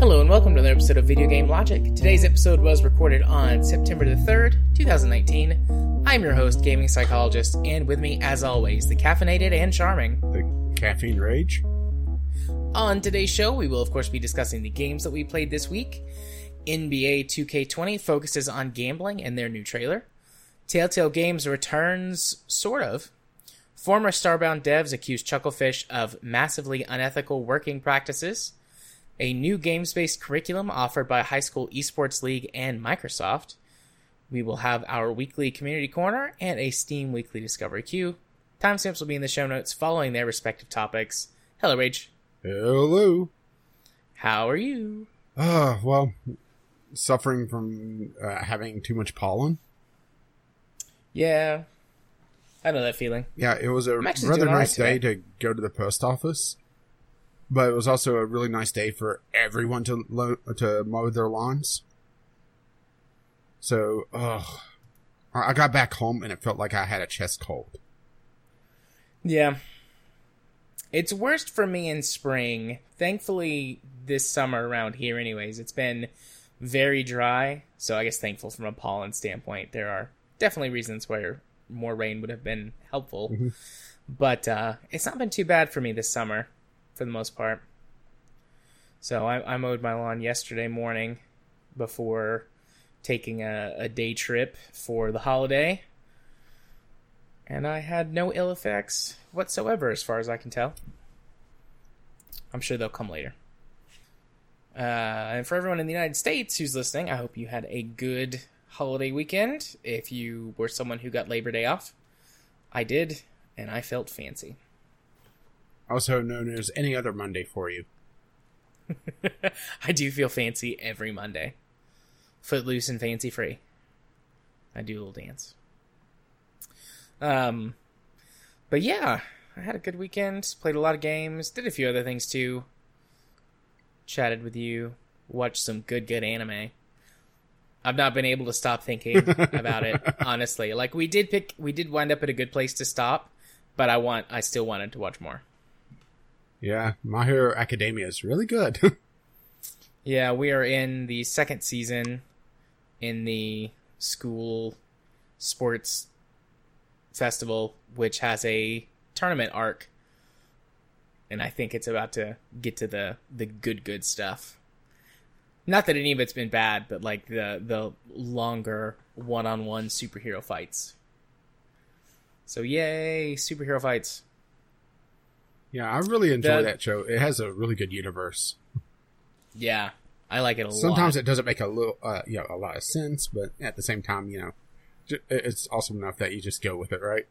Hello and welcome to another episode of Video Game Logic. Today's episode was recorded on September the 3rd, 2019. I'm your host, gaming psychologist, and with me, as always, the caffeinated and charming. The caffeine rage. On today's show, we will of course be discussing the games that we played this week. NBA 2K20 focuses on gambling in their new trailer. Telltale Games returns, sort of. Former Starbound devs accuse Chucklefish of massively unethical working practices. A new games based curriculum offered by High School Esports League and Microsoft. We will have our weekly community corner and a Steam weekly discovery queue. Timestamps will be in the show notes following their respective topics. Hello, Rage. Hello. How are you? Uh, well, suffering from uh, having too much pollen. Yeah, I know that feeling. Yeah, it was a rather nice day today. to go to the post office, but it was also a really nice day for everyone to lo- to mow their lawns. So, ugh. I got back home and it felt like I had a chest cold. Yeah. It's worst for me in spring. Thankfully, this summer around here, anyways, it's been very dry. So I guess thankful from a pollen standpoint. There are definitely reasons where more rain would have been helpful. Mhm. But uh, it's not been too bad for me this summer, for the most part. So I, I mowed my lawn yesterday morning before taking a, a day trip for the holiday and I had no ill effects whatsoever, as far as I can tell. I'm sure they'll come later. Uh, and for everyone in the United States who's listening, I hope you had a good holiday weekend. If you were someone who got Labor Day off, I did, and I felt fancy. Also known as any other Monday for you. I do feel fancy every Monday. Footloose and fancy free. I do a little dance. Um, but yeah, I had a good weekend. Played a lot of games. Did a few other things too. Chatted with you. Watched some good, good anime. I've not been able to stop thinking about it. Honestly, like we did pick, we did wind up at a good place to stop, but I want, I still wanted to watch more. Yeah, My Hero Academia is really good. Yeah, we are in the second season in the school sports festival, which has a tournament arc. And I think it's about to get to the the good good stuff. Not that any of it's been bad, but like the the longer one on one superhero fights. So yay, superhero fights. yeah, I really enjoy The- that show. It has a really good universe. Yeah, I like it a lot. Sometimes it doesn't make a little, uh, you know, a lot of sense, but at the same time, you know, it's awesome enough that you just go with it, right?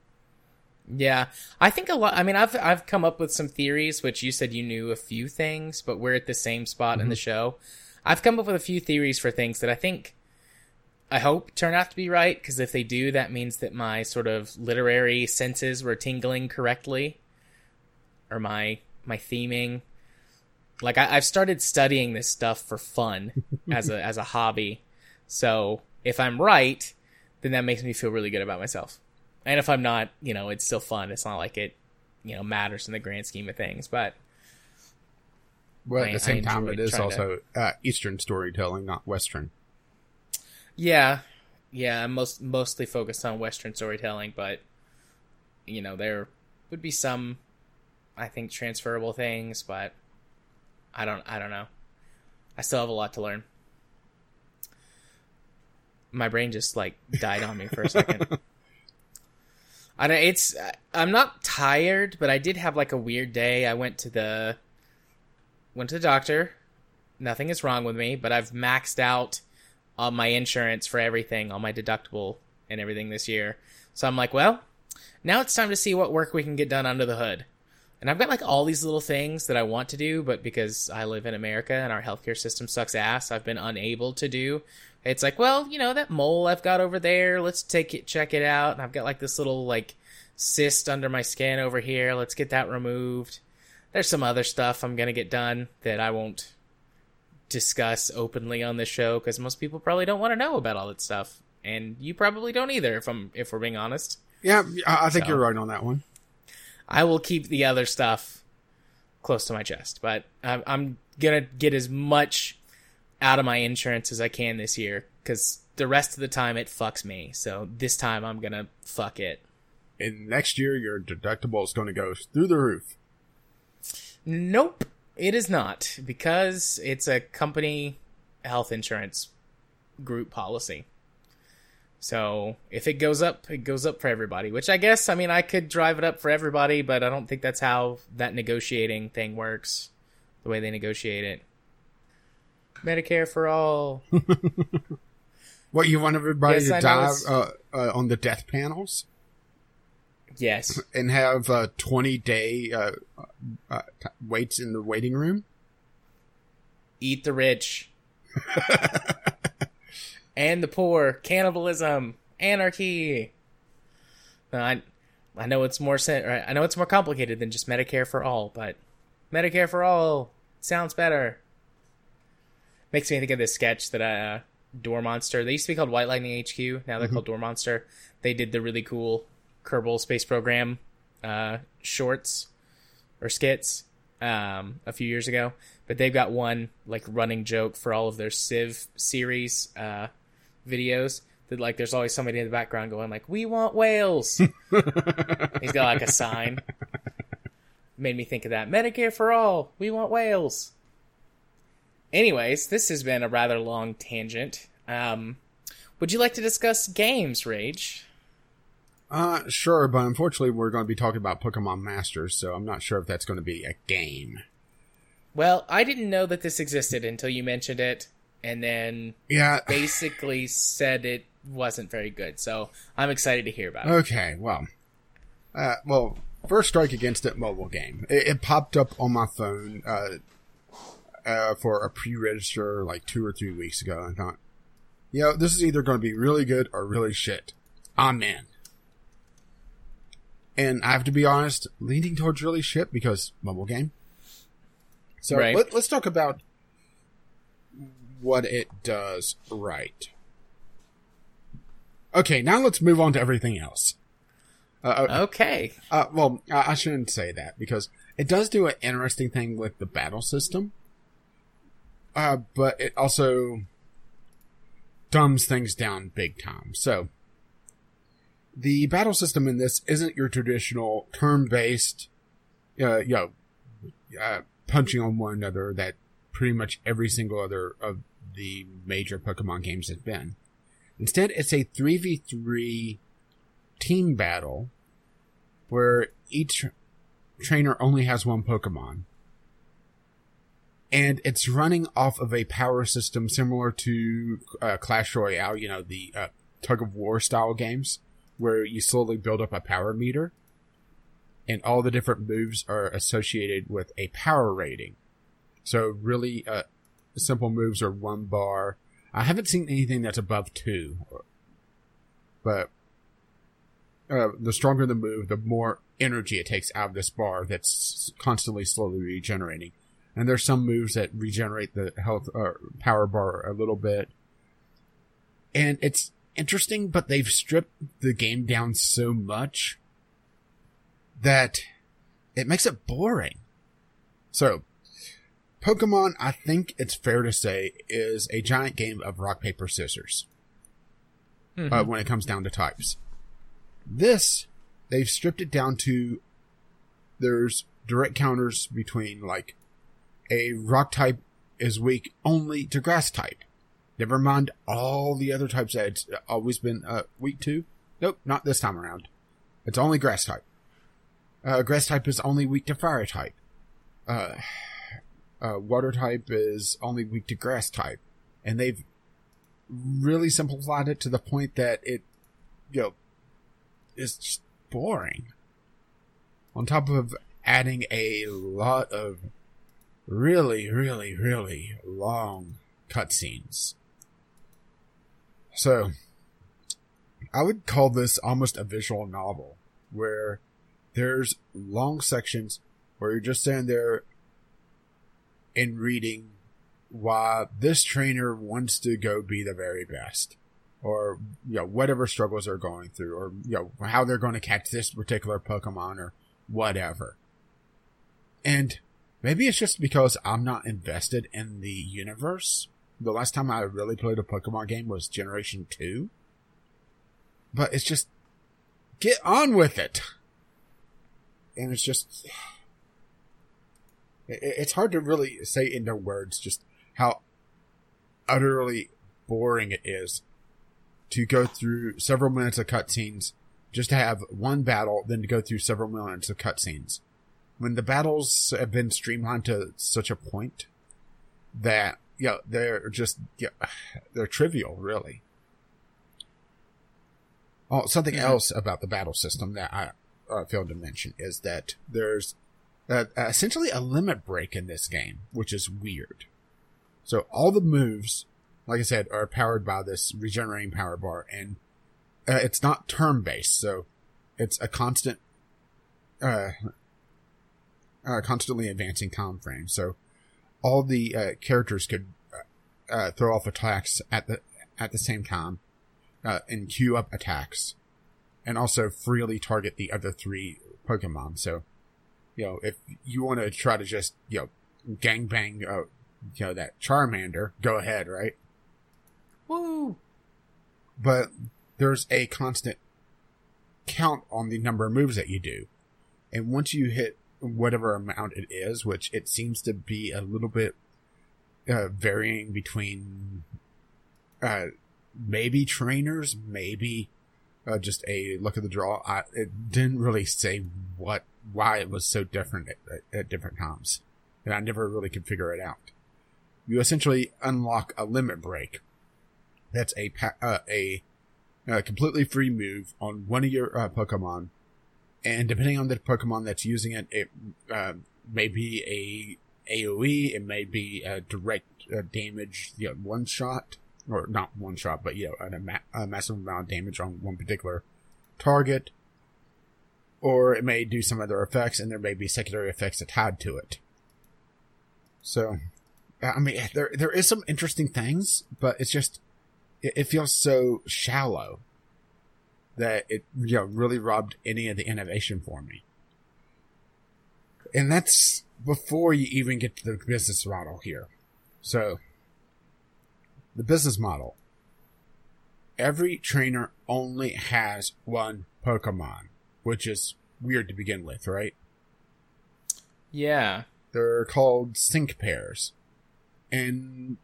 Yeah, I think a lot. I mean, I've I've come up with some theories, which you said you knew a few things, but we're at the same spot in the mm-hmm. show. I've come up with a few theories for things that I think, I hope turn out to be right. Because if they do, that means that my sort of literary senses were tingling correctly, or my my theming. Like I, I've started studying this stuff for fun as a as a hobby. So if I'm right, then that makes me feel really good about myself. And if I'm not, you know, it's still fun. It's not like it, you know, matters in the grand scheme of things. But Well, I- at the same time, it is also uh, Eastern storytelling, not Western. yeah, yeah, I'm most mostly focused on Western storytelling. But you know, there would be some, I think, transferable things. But I don't, I don't know. I still have a lot to learn. My brain just like died on me for a second. I don't. It's. I'm not tired, but I did have like a weird day. I went to the. Went to the doctor. Nothing is wrong with me, but I've maxed out on my insurance for everything, on my deductible and everything this year. So I'm like, well, now it's time to see what work we can get done under the hood. And I've got like all these little things that I want to do, but because I live in America and our healthcare system sucks ass, I've been unable to do. It's like, well, you know, that mole I've got over there, let's take it, check it out. And I've got like this little like cyst under my skin over here. Let's get that removed. There's some other stuff I'm going to get done that I won't discuss openly on the show because most people probably don't want to know about all that stuff, and you probably don't either. If I'm if we're being honest, Yeah, I think So- you're right on that one. I will keep the other stuff close to my chest, but I'm, I'm gonna get as much out of my insurance as I can this year because the rest of the time it fucks me. So this time I'm gonna fuck it. And next year, your deductible is going to go through the roof. Nope, it is not because it's a company health insurance group policy. So if it goes up, it goes up for everybody. Which I guess, I mean, I could drive it up for everybody, but I don't think that's how that negotiating thing works. The way they negotiate it. Medicare for all. What you want everybody Yes, to die uh, uh, on the death panels Yes. and have uh, twenty day uh, uh, t- waits in the waiting room? Eat the rich. and the poor. Cannibalism. Anarchy. I, I know it's more I know it's more complicated than just Medicare for all, but Medicare for all sounds better. Makes me think of this sketch that uh Door Monster. They used to be called White Lightning HQ. Now they're called Door Monster. They did the really cool Kerbal Space Program uh, shorts or skits um, a few years ago. But they've got one like running joke for all of their Civ series uh, videos. That like there's always somebody in the background going like, "We want whales." He's got like a sign. Made me think of that. Medicare for all. We want whales. Anyways, this has been a rather long tangent. Um, would you like to discuss games, Rage? Uh, sure, but unfortunately, we're going to be talking about Pokemon Masters, so I'm not sure if that's going to be a game. Well, I didn't know that this existed until you mentioned it, and then Yeah. basically said it wasn't very good. So I'm excited to hear about it. Okay, well, uh, well, First Strike Against It mobile game. It, it popped up on my phone uh, uh, for a pre-register like two or three weeks ago. I thought, you know, this is either going to be really good or really shit. I'm in. And I have to be honest, leaning towards really shit because mobile game. So Right. let, let's talk about what it does right. Okay, now let's move on to everything else. Uh, uh, Okay. uh, well, I shouldn't say that because it does do an interesting thing with the battle system. Uh, but it also dumbs things down big time. So, the battle system in this isn't your traditional turn-based, uh, you know, uh, punching on one another that pretty much every single other of the major Pokemon games has been. Instead, it's a 3v3 team battle where each trainer only has one Pokemon. And it's running off of a power system similar to uh, Clash Royale, you know, the uh, tug of war style games, where you slowly build up a power meter. And all the different moves are associated with a power rating. So really, uh, simple moves are one bar. I haven't seen anything that's above two, but uh, the stronger the move, the more energy it takes out of this bar that's constantly slowly regenerating. And there's some moves that regenerate the health or power bar a little bit. And it's interesting, but they've stripped the game down so much that it makes it boring. So, Pokemon, I think it's fair to say, is a giant game of rock, paper, scissors Mhm. uh, when it comes down to types. This, they've stripped it down to there's direct counters between like a rock type is weak only to grass type. Never mind all the other types that it's always been uh, weak to. Nope, not this time around. It's only grass type. Uh, grass type is only weak to fire type. Uh, uh, water type is only weak to grass type. And they've really simplified it to the point that it, you know, is just boring. On top of adding a lot of really, really, really long cutscenes. So, I would call this almost a visual novel where there's long sections where you're just sitting there and reading why this trainer wants to go be the very best or you know whatever struggles they're going through or you know how they're going to catch this particular pokemon or whatever and maybe it's just because i'm not invested in the universe. The last time i really played a pokemon game was generation 2 but it's just get on with it. And it's just it's hard to really say into words just how utterly boring it is to go through several minutes of cutscenes just to have one battle, then to go through several minutes of cutscenes. When the battles have been streamlined to such a point that, yeah, they're just, yeah, they're trivial, really. Oh, something yeah. else about the battle system that I uh, failed to mention is that there's uh, essentially a limit break in this game, which is weird. So all the moves like I said, are powered by this regenerating power bar, and uh, it's not turn based, so it's a constant, uh, uh, constantly advancing time frame. So all the uh, characters could uh, uh, throw off attacks at the at the same time and queue up attacks, and also freely target the other three Pokemon. So you know if you want to try to just you know gang bang you know that Charmander, go ahead, right? Woo! But there's a constant count on the number of moves that you do. And once you hit whatever amount it is, which it seems to be a little bit uh, varying between uh, maybe trainers, maybe uh, just a look at the draw. I, it didn't really say what why it was so different at, at, different times, and I never really could figure it out. You essentially unlock a limit break, that's a uh, a, a completely free move on one of your uh, Pokemon, and depending on the Pokemon that's using it, it uh, may be a AOE, it may be a direct uh, damage, you know, one shot, or not one shot, but you know, a, ma- a massive amount of damage on one particular target, or it may do some other effects, and there may be secondary effects tied to it. So, I mean, there there is some interesting things, but it's just it, it feels so shallow that it you know really robbed any of the innovation for me. And that's before you even get to the business model here. So the business model. Every trainer only has one Pokemon, which is weird to begin with, right? Yeah. They're called sync pairs. And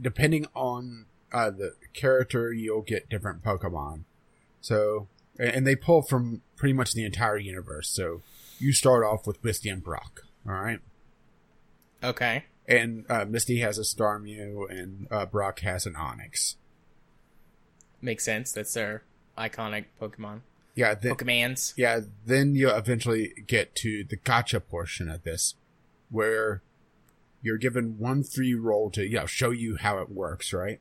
depending on uh, the character, you'll get different Pokemon. So, and they pull from pretty much the entire universe. So, you start off with Misty and Brock. All right. Okay. And uh, Misty has a Starmie, and uh, Brock has an Onix. Makes sense. That's their iconic Pokemon. Yeah, then, Pokemans. Yeah, then you eventually get to the gacha portion of this, where you're given one free roll to you know show you how it works, right?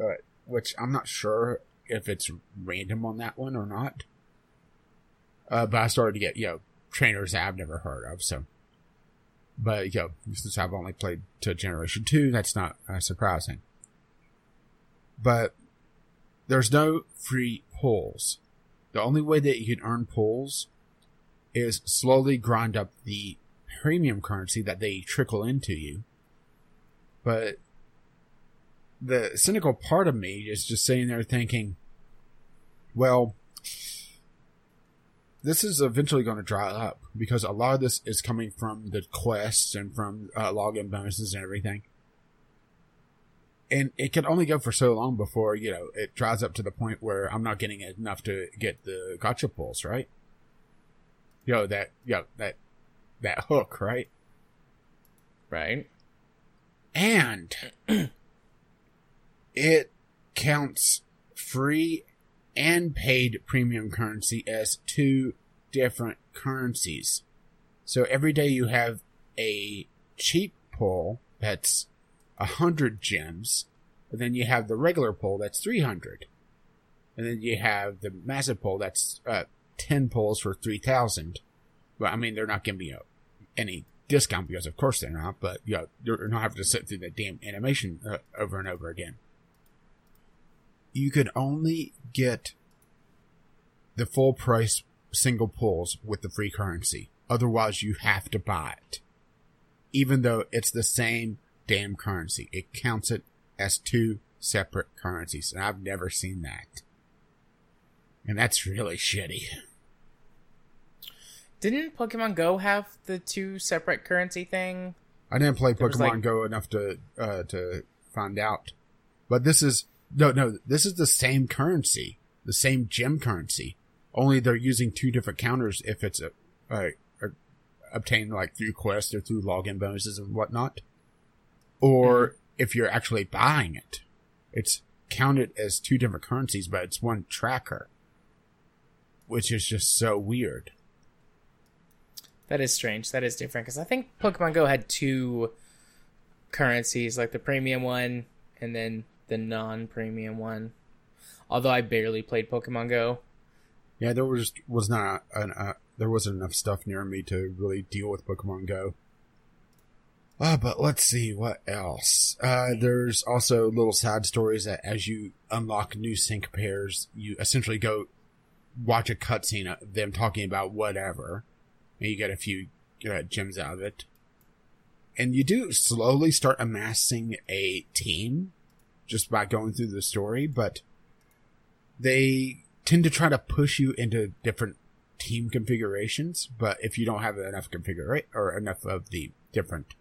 but which I'm not sure if it's random on that one or not. Uh, but I started to get, you know, trainers that I've never heard of, so. But, you know, since I've only played to Generation 2, that's not uh, surprising. But there's no free pulls. The only way that you can earn pulls is slowly grind up the premium currency that they trickle into you. But the cynical part of me is just sitting there thinking, well, this is eventually going to dry up because a lot of this is coming from the quests and from uh, login bonuses and everything. And it can only go for so long before, you know, it dries up to the point where I'm not getting enough to get the gacha pulls, right? Yo, know, that, you know, that, that hook, right? Right. And it counts free and paid premium currency as two different currencies. So every day you have a cheap pull that's a hundred gems, and then you have the regular pull that's three hundred, and then you have the massive pull that's uh, ten pulls for three thousand. Well, I mean they're not giving you any discount because of course they're not, but you know, you're not having to sit through the damn animation uh, over and over again. You can only get the full price single pulls with the free currency. Otherwise, you have to buy it. Even though it's the same damn currency, it counts it as two separate currencies, and I've never seen that. And that's really shitty. Didn't Pokemon Go have the two separate currency thing? I didn't play There Pokemon like- Go enough to uh, to find out, but this is no no this is the same currency, the same gem currency. Only they're using two different counters if it's a, a, a obtained like through quests or through login bonuses and whatnot, or mm-hmm. if you're actually buying it, it's counted as two different currencies, but it's one tracker, which is just so weird. That is strange. That is different because I think Pokemon Go had two currencies, like the premium one and then the non-premium one. Although I barely played Pokemon Go. Yeah, there was was not an, uh, there wasn't enough stuff near me to really deal with Pokemon Go. Uh, but let's see what else. Uh, there's also little side stories that as you unlock new sync pairs, you essentially go watch a cutscene of them talking about whatever, and you get a few uh, gems out of it. And you do slowly start amassing a team just by going through the story, but they tend to try to push you into different team configurations, but if you don't have enough configure or enough of the different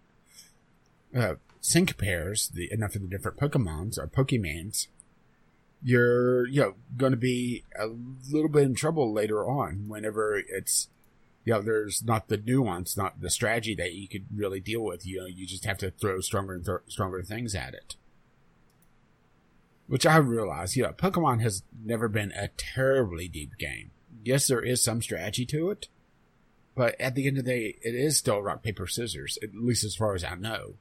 uh, sync pairs, the enough of the different Pokemons or Pokemans, you're you know going to be a little bit in trouble later on. Whenever it's you know there's not the nuance, not the strategy that you could really deal with. You know, you just have to throw stronger and th- stronger things at it. Which I realize, you know, Pokemon has never been a terribly deep game. Yes, there is some strategy to it, but at the end of the day, it is still rock, paper, scissors, at least as far as I know.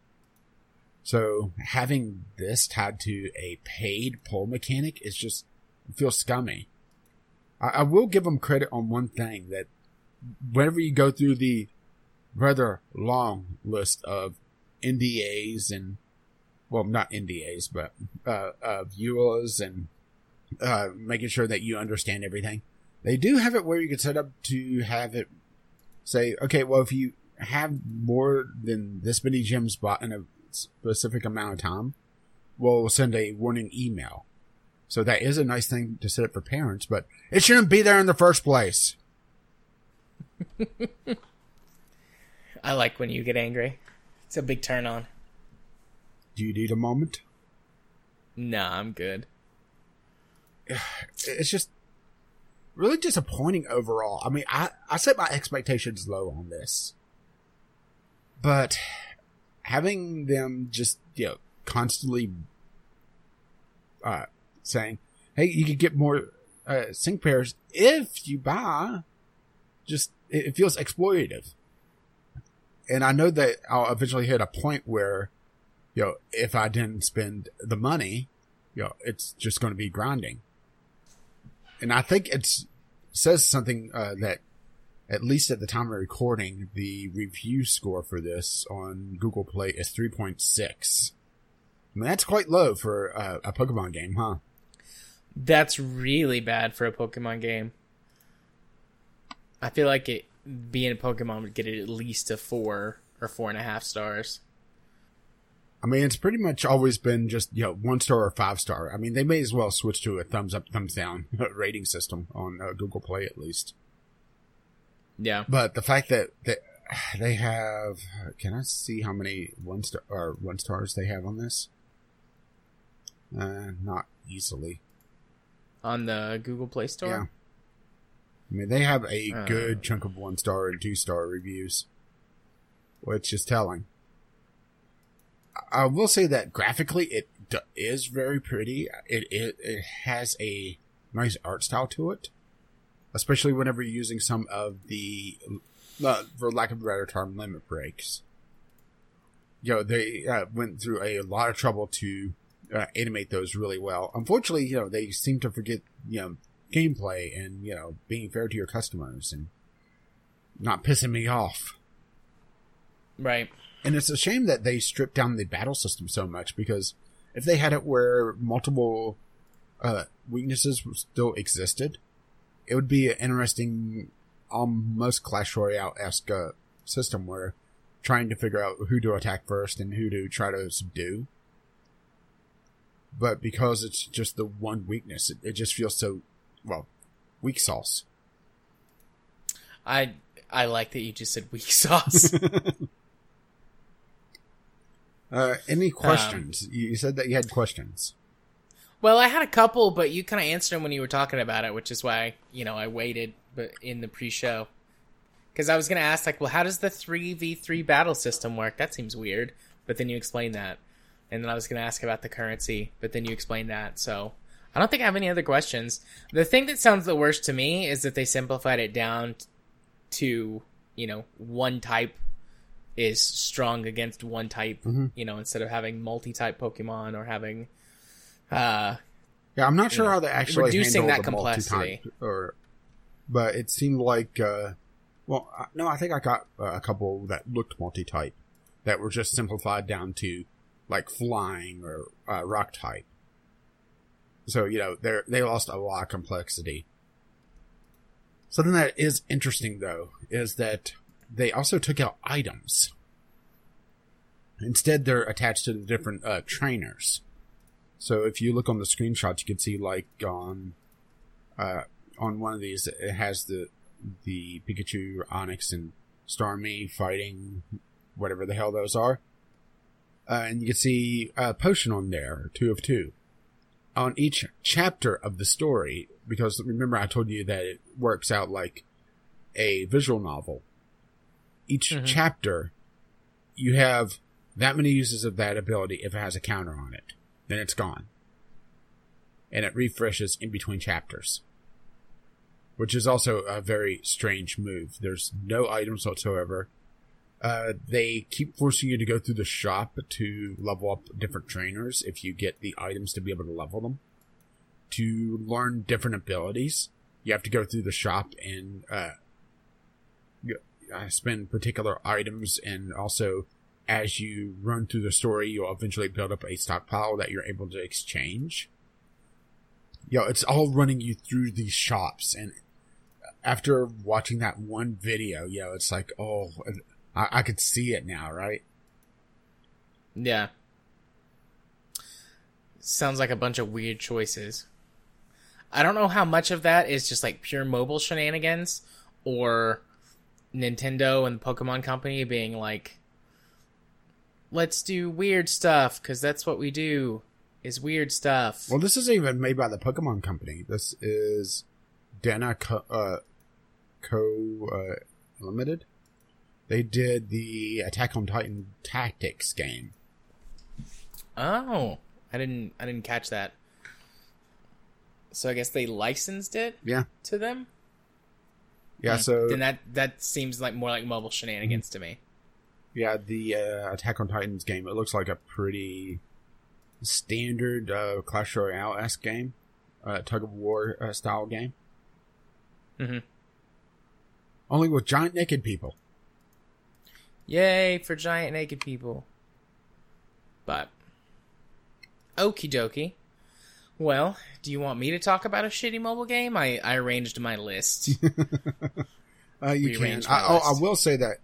So having this tied to a paid pull mechanic is just, feels scummy. I, I will give them credit on one thing that whenever you go through the rather long list of NDAs and well, not NDAs, but uh, uh, viewers and uh, making sure that you understand everything. They do have it where you can set up to have it say, okay, well, if you have more than this many gems bought in a specific amount of time, we'll send a warning email. So that is a nice thing to set up for parents, but it shouldn't be there in the first place. I like when you get angry. It's a big turn on. Do you need a moment? Nah, I'm good. it's just really disappointing overall. I mean, I, I set my expectations low on this, but having them just, you know, constantly, uh, saying, Hey, you could get more, uh, sync pairs if you buy, just, it, it feels exploitative. And I know that I'll eventually hit a point where, you know, if I didn't spend the money, you know, it's just going to be grinding and I think it's says something uh, that at least at the time of recording, the review score for this on Google Play is three point six. I mean, that's quite low for uh, a Pokemon game, huh? That's really bad for a Pokemon game. I feel like it being a Pokemon would get it at least a four or four and a half stars. I mean, it's pretty much always been just you know one star or five star. I mean, they may as well switch to a thumbs up, thumbs down rating system on uh, Google Play at least. Yeah. But the fact that that they have, can I see how many one star or one stars they have on this? Uh, not easily. On the Google Play Store? Yeah. I mean, they have a Uh. good chunk of one star and two star reviews, which is telling. I- will say that graphically, it d- is very pretty. It, it it has a nice art style to it, especially whenever you're using some of the, uh, for lack of a better term, limit breaks. You know, they uh, went through a lot of trouble to uh, animate those really well. Unfortunately, you know, they seem to forget, you know, gameplay and, you know, being fair to your customers and not pissing me off. Right. And it's a shame that they stripped down the battle system so much because if they had it where multiple uh, weaknesses still existed, it would be an interesting, almost Clash Royale esque uh, system where trying to figure out who to attack first and who to try to subdue. But because it's just the one weakness, it, it just feels so, well, weak sauce. I I like that you just said weak sauce. uh, any questions? Um, you said that you had questions. Well, I had a couple, but you kind of answered them when you were talking about it, which is why you know I waited, but in the pre-show, because I was going to ask like, well, how does the three v three battle system work? That seems weird, but then you explained that, and then I was going to ask about the currency, but then you explained that, so I don't think I have any other questions. The thing that sounds the worst to me is that they simplified it down to you know one type is strong against one type, mm-hmm. you know, instead of having multi-type Pokemon or having uh, yeah, I'm not sure know, how they actually reducing that the complexity, or, but it seemed like, uh, well, no, I think I got uh, a couple that looked multi-type that were just simplified down to like flying or uh, rock type. So you know they they lost a lot of complexity. Something that is interesting though is that they also took out items. Instead, they're attached to the different uh, trainers. So if you look on the screenshots, you can see like on uh, on one of these, it has the the Pikachu, Onix, and Starmie fighting whatever the hell those are, uh, and you can see a potion on there, two of two, on each chapter of the story. Because remember, I told you that it works out like a visual novel. Each mm-hmm. chapter, you have that many uses of that ability if it has a counter on it then it's gone. And it refreshes in between chapters. Which is also a very strange move. There's no items whatsoever. Uh, they keep forcing you to go through the shop to level up different trainers if you get the items to be able to level them. To learn different abilities, you have to go through the shop and uh, uh spend particular items and also as you run through the story, you'll eventually build up a stockpile that you're able to exchange. Yo, know, it's all running you through these shops. And after watching that one video, yo, know, it's like, oh, I, I could see it now, right? Yeah. Sounds like a bunch of weird choices. I don't know how much of that is just like pure mobile shenanigans or Nintendo and the Pokemon Company being like, let's do weird stuff because that's what we do is weird stuff. Well, this isn't even made by the Pokemon Company. This is DeNA Co. Uh, Co uh, Limited. They did the Attack on Titan Tactics game. Oh, I didn't. I didn't catch that. So I guess they licensed it. Yeah. To them. Yeah. So then that that seems like more like mobile shenanigans mm-hmm. to me. Yeah, the uh, Attack on Titans game. It looks like a pretty standard uh, Clash Royale esque game, uh, tug of war uh, style game. Mm-hmm. Only with giant naked people. Yay for giant naked people. But okie dokie. Well, do you want me to talk about a shitty mobile game? I, I arranged my list. uh, you can. I, oh, I will say that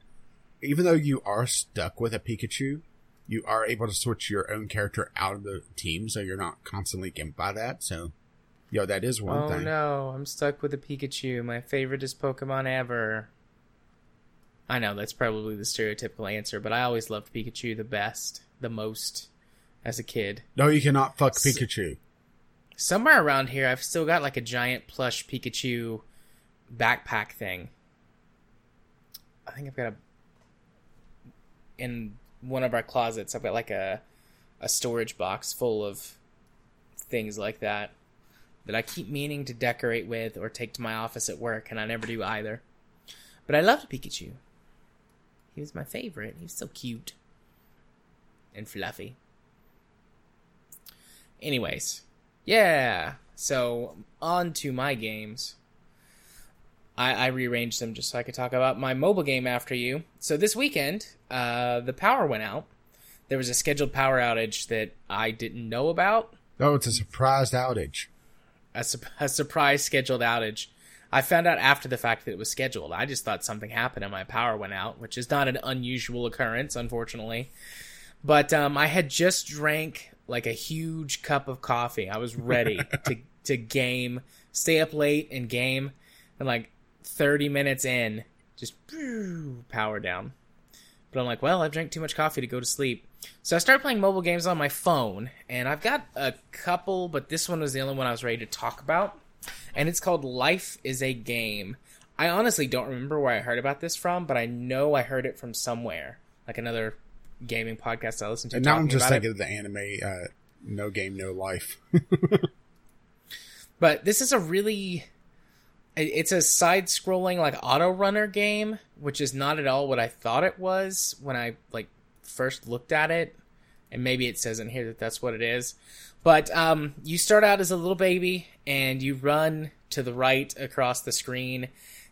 even though you are stuck with a Pikachu, you are able to switch your own character out of the team, so you're not constantly gimped by that. So, yo, that is one oh, thing. Oh no, I'm stuck with a Pikachu. My favorite is Pokemon ever. I know that's probably the stereotypical answer, but I always loved Pikachu the best, the most, as a kid. No, you cannot fuck Pikachu. Somewhere around here, I've still got like a giant plush Pikachu backpack thing. I think I've got a in one of our closets. I've got like a a storage box full of things like that that I keep meaning to decorate with or take to my office at work, and I never do either. But I loved Pikachu. He was my favorite. He was so cute and fluffy. Anyways, yeah. So on to my games. I, I rearranged them just so I could talk about my mobile game after you. So this weekend, uh, the power went out. There was a scheduled power outage that I didn't know about. Oh, it's a surprise outage. A, su- a surprise scheduled outage. I found out after the fact that it was scheduled. I just thought something happened and my power went out, which is not an unusual occurrence, unfortunately. But um, I had just drank like a huge cup of coffee. I was ready to to game, stay up late and game, and like 30 minutes in, just power down. But I'm like, well, I've drank too much coffee to go to sleep. So I started playing mobile games on my phone, and I've got a couple, but this one was the only one I was ready to talk about. And it's called Life is a Game. I honestly don't remember where I heard about this from, but I know I heard it from somewhere, like another gaming podcast I listen to. And now I'm just thinking it. of the anime, uh, No Game, No Life. But this is a really it's a side-scrolling like auto runner game, which is not at all what I thought it was when I like first looked at it. And maybe it says in here that that's what it is. But um, you start out as a little baby and you run to the right across the screen,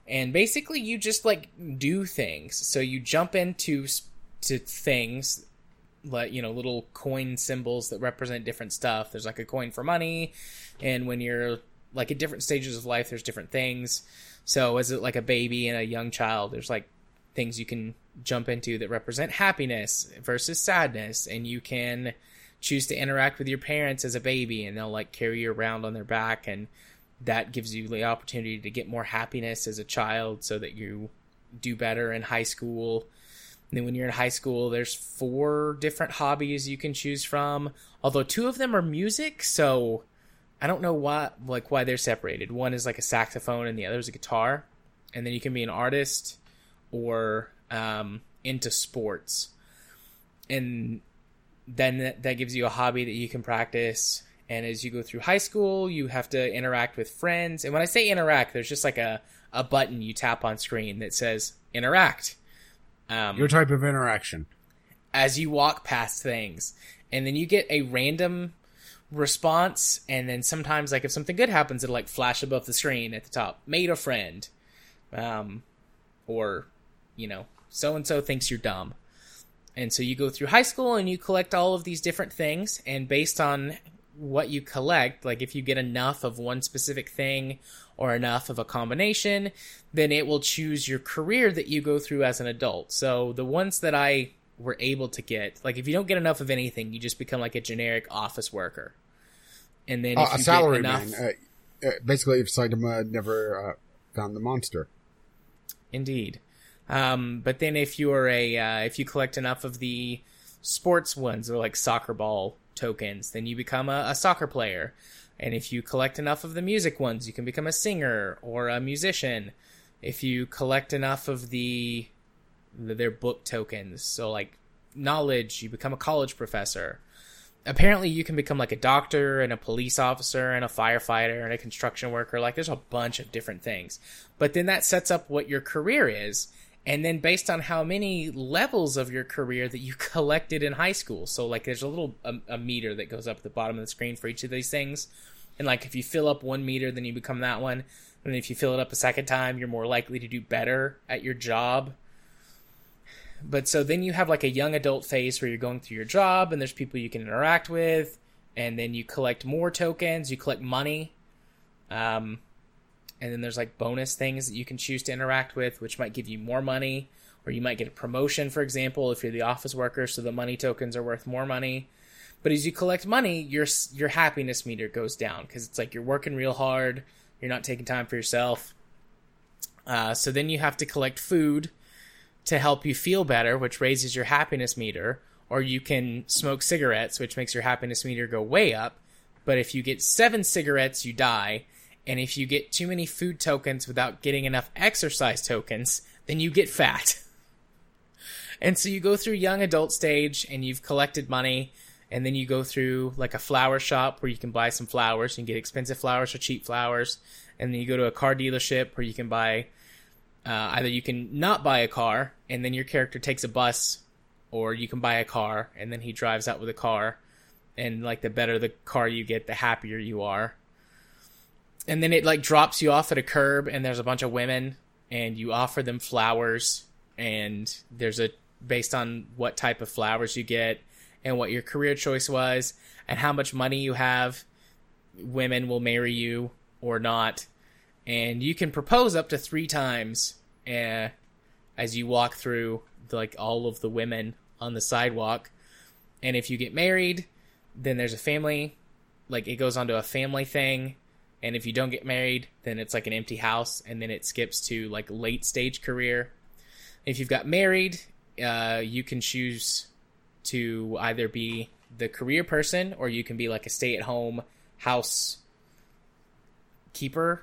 and basically you just like do things. So you jump into to things like you know little coin symbols that represent different stuff. There's like a coin for money, and when you're like at different stages of life, there's different things. So as it like a baby and a young child, there's like things you can jump into that represent happiness versus sadness, and you can choose to interact with your parents as a baby, and they'll like carry you around on their back, and that gives you the opportunity to get more happiness as a child, so that you do better in high school. And then when you're in high school, there's four different hobbies you can choose from. Although two of them are music, so I don't know why like why they're separated. One is like a saxophone and the other is a guitar. And then you can be an artist or um, into sports. And then that, gives you a hobby that you can practice. And as you go through high school, you have to interact with friends. And when I say interact, there's just like a, a button you tap on screen that says interact. Um, Your type of interaction. as you walk past things and then you get a random response and then sometimes like if something good happens it'll like flash above the screen at the top. Made a friend. Um or you know so and so thinks you're dumb. And so you go through high school and you collect all of these different things and based on what you collect like if you get enough of one specific thing or enough of a combination then it will choose your career that you go through as an adult so the ones that i were able to get like if you don't get enough of anything you just become like a generic office worker and then Uh, if a you get salary enough man. Uh, uh, basically, if Saitama never uh, found the monster. Indeed. Um, but then if you're a uh, if you collect enough of the sports ones or like soccer ball tokens, then you become a, a soccer player. And if you collect enough of the music ones, you can become a singer or a musician. If you collect enough of the, the their book tokens, so like knowledge, you become a college professor. Apparently, you can become like a doctor and a police officer and a firefighter and a construction worker. Like, there's a bunch of different things. But then that sets up what your career is. And then based on how many levels of your career that you collected in high school. So, like, there's a little a, a meter that goes up at the bottom of the screen for each of these things. And, like, if you fill up one meter, then you become that one. And if you fill it up a second time, you're more likely to do better at your job but so then you have like a young adult phase where you're going through your job and there's people you can interact with and then you collect more tokens you collect money um, and then there's like bonus things that you can choose to interact with which might give you more money or you might get a promotion for example if you're the office worker so the money tokens are worth more money but as you collect money your your happiness meter goes down because it's like you're working real hard you're not taking time for yourself uh, so then you have to collect food to help you feel better, which raises your happiness meter, or you can smoke cigarettes, which makes your happiness meter go way up. But if you get seven cigarettes, you die. And if you get too many food tokens without getting enough exercise tokens, then you get fat. And so you go through young adult stage and you've collected money, and then you go through like a flower shop where you can buy some flowers. Can get expensive flowers or cheap flowers. And then you go to a car dealership where you can buy uh, either you can not buy a car and then your character takes a bus, or you can buy a car and then he drives out with a car. And like the better the car you get, the happier you are. And then it like drops you off at a curb and there's a bunch of women and you offer them flowers and there's a based on what type of flowers you get and what your career choice was and how much money you have women will marry you or not. And you can propose up to three times uh, as you walk through like all of the women on the sidewalk. And if you get married then there's a family like it goes on to a family thing and if you don't get married then it's like an empty house and then it skips to like late stage career. If you've got married uh, you can choose to either be the career person or you can be like a stay-at-home house keeper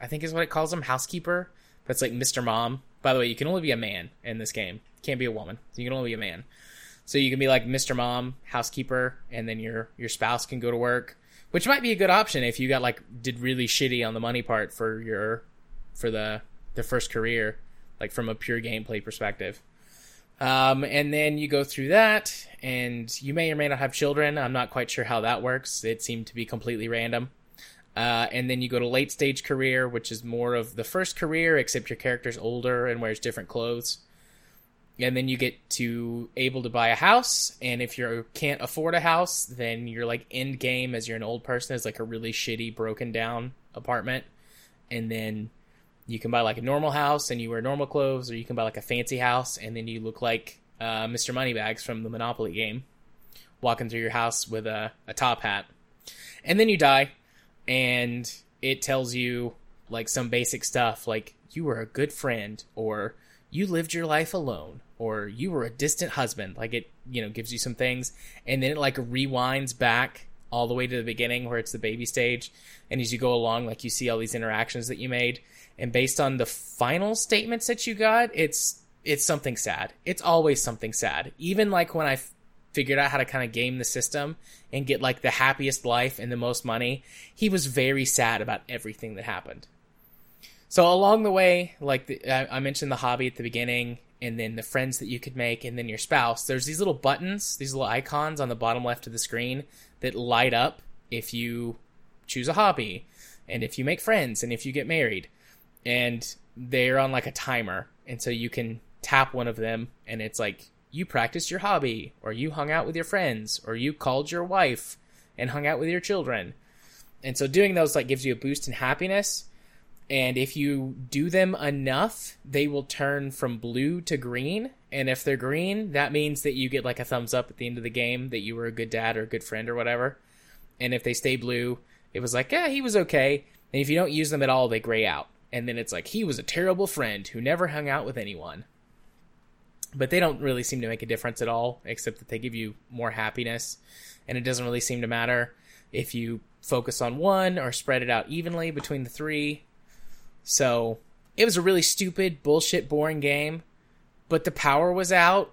i think is what it calls them housekeeper. That's like mr mom. By the way you can only be a man in this game. Can't be a woman. You can only be a man. So you can be like mr mom housekeeper and then your your spouse can go to work which might be a good option if you got like did really shitty on the money part for your for the the first career like from a pure gameplay perspective. Um, and then you go through that and you may or may not have children. I'm not quite sure how that works. It seemed to be completely random. Uh, and then you go to late stage career which is more of the first career except your character's older and wears different clothes and then you get to able to buy a house and if you can't afford a house then you're like end game as you're an old person is like a really shitty broken down apartment. And then you can buy like a normal house and you wear normal clothes or you can buy like a fancy house and then you look like uh, mr moneybags from the monopoly game walking through your house with a, a top hat. And then you die and it tells you like some basic stuff like you were a good friend or you lived your life alone or you were a distant husband. Like it you know gives you some things. And then it like rewinds back all the way to the beginning where it's the baby stage. And as you go along like you see all these interactions that you made. And based on the final statements that you got it's it's something sad. It's always something sad. Even like when I f- figured out how to kind of game the system and get like the happiest life and the most money he was very sad about everything that happened. So along the way, like the, I, I mentioned the hobby at the beginning, and then the friends that you could make, and then your spouse. There's these little buttons, these little icons on the bottom left of the screen that light up if you choose a hobby, and if you make friends, and if you get married, and they're on like a timer, and so you can tap one of them, and it's like you practiced your hobby, or you hung out with your friends, or you called your wife and hung out with your children. And so doing those like gives you a boost in happiness and if you do them enough, they will turn from blue to green. And if they're green, that means that you get like a thumbs up at the end of the game that you were a good dad or a good friend or whatever. And if they stay blue, it was like, yeah, he was okay. And if you don't use them at all, they gray out. And then it's like, he was a terrible friend who never hung out with anyone. But they don't really seem to make a difference at all, except that they give you more happiness. And it doesn't really seem to matter if you focus on one or spread it out evenly between the three so it was a really stupid, bullshit, boring game, but the power was out.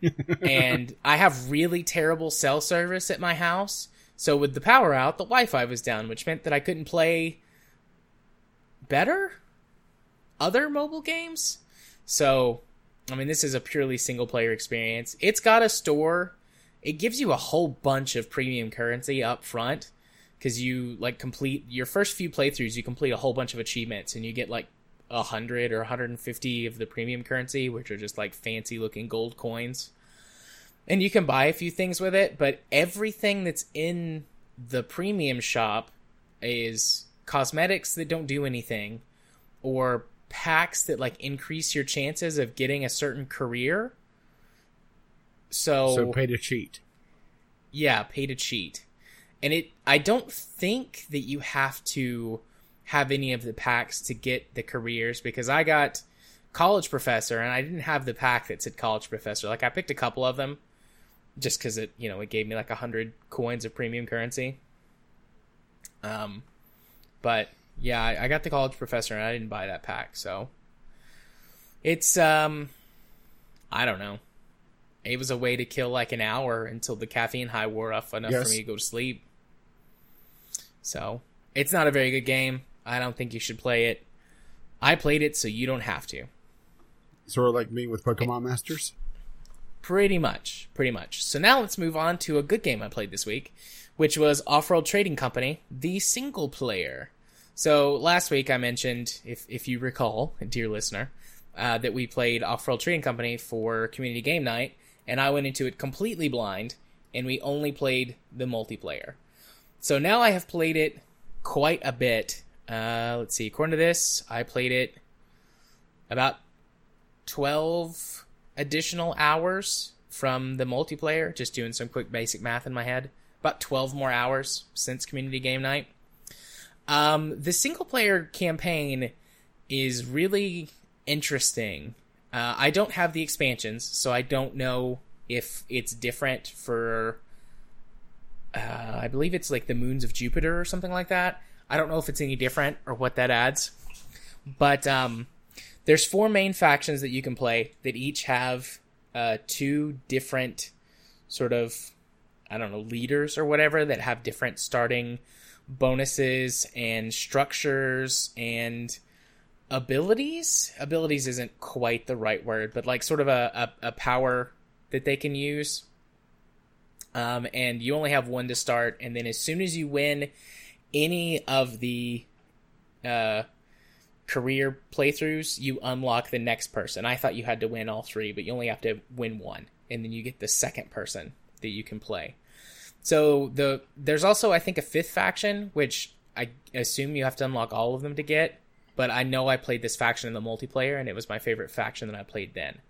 and I have really terrible cell service at my house. So with the power out, the Wi-Fi was down, which meant that I couldn't play better other mobile games. So, I mean, this is a purely single player experience. It's got a store. It gives you a whole bunch of premium currency up front because you like complete your first few playthroughs you complete a whole bunch of achievements and you get like 100 or 150 of the premium currency which are just like fancy looking gold coins. And you can buy a few things with it but everything that's in the premium shop is cosmetics that don't do anything or packs that like increase your chances of getting a certain career. So So pay to cheat. yeah pay to cheat and it i don't think that you have to have any of the packs to get the careers because i got college professor and i didn't have the pack that said college professor. Like i picked a couple of them just because it you know it gave me like a hundred coins of premium currency. Um but yeah I, I got the college professor and i didn't buy that pack. So it's um i don't know. It was a way to kill like an hour until the caffeine high wore off enough Yes. for me to go to sleep so it's not a very good game. I don't think you should play it. I played it so you don't have to. Sort of like me with Pokemon Masters. Pretty much. Pretty much. So now let's move on to a good game I played this week, which was Off World Trading Company, the single player. So last week I mentioned, if if you recall, dear listener, uh, that we played Off World Trading Company for community game night, and I went into it completely blind, and we only played the multiplayer. So now I have played it quite a bit. Uh, let's see. According to this, I played it about twelve additional hours from the multiplayer. Just doing some quick basic math in my head. About twelve more hours since community game night. Um, the single player campaign is really interesting. Uh, I don't have the expansions, so I don't know if it's different for. Uh, I believe it's like the moons of Jupiter or something like that. I don't know if it's any different or what that adds. But um, there's four main factions that you can play that each have uh, two different sort of I don't know leaders or whatever that have different starting bonuses and structures and abilities. Abilities isn't quite the right word, but like sort of a, a, a power that they can use. Um, and you only have one to start, and then as soon as you win any of the uh, career playthroughs, you unlock the next person. I thought you had to win all three, but you only have to win one, and then you get the second person that you can play. So the there's also I think a fifth faction, which I assume you have to unlock all of them to get. But I know I played this faction in the multiplayer, and it was my favorite faction that I played then.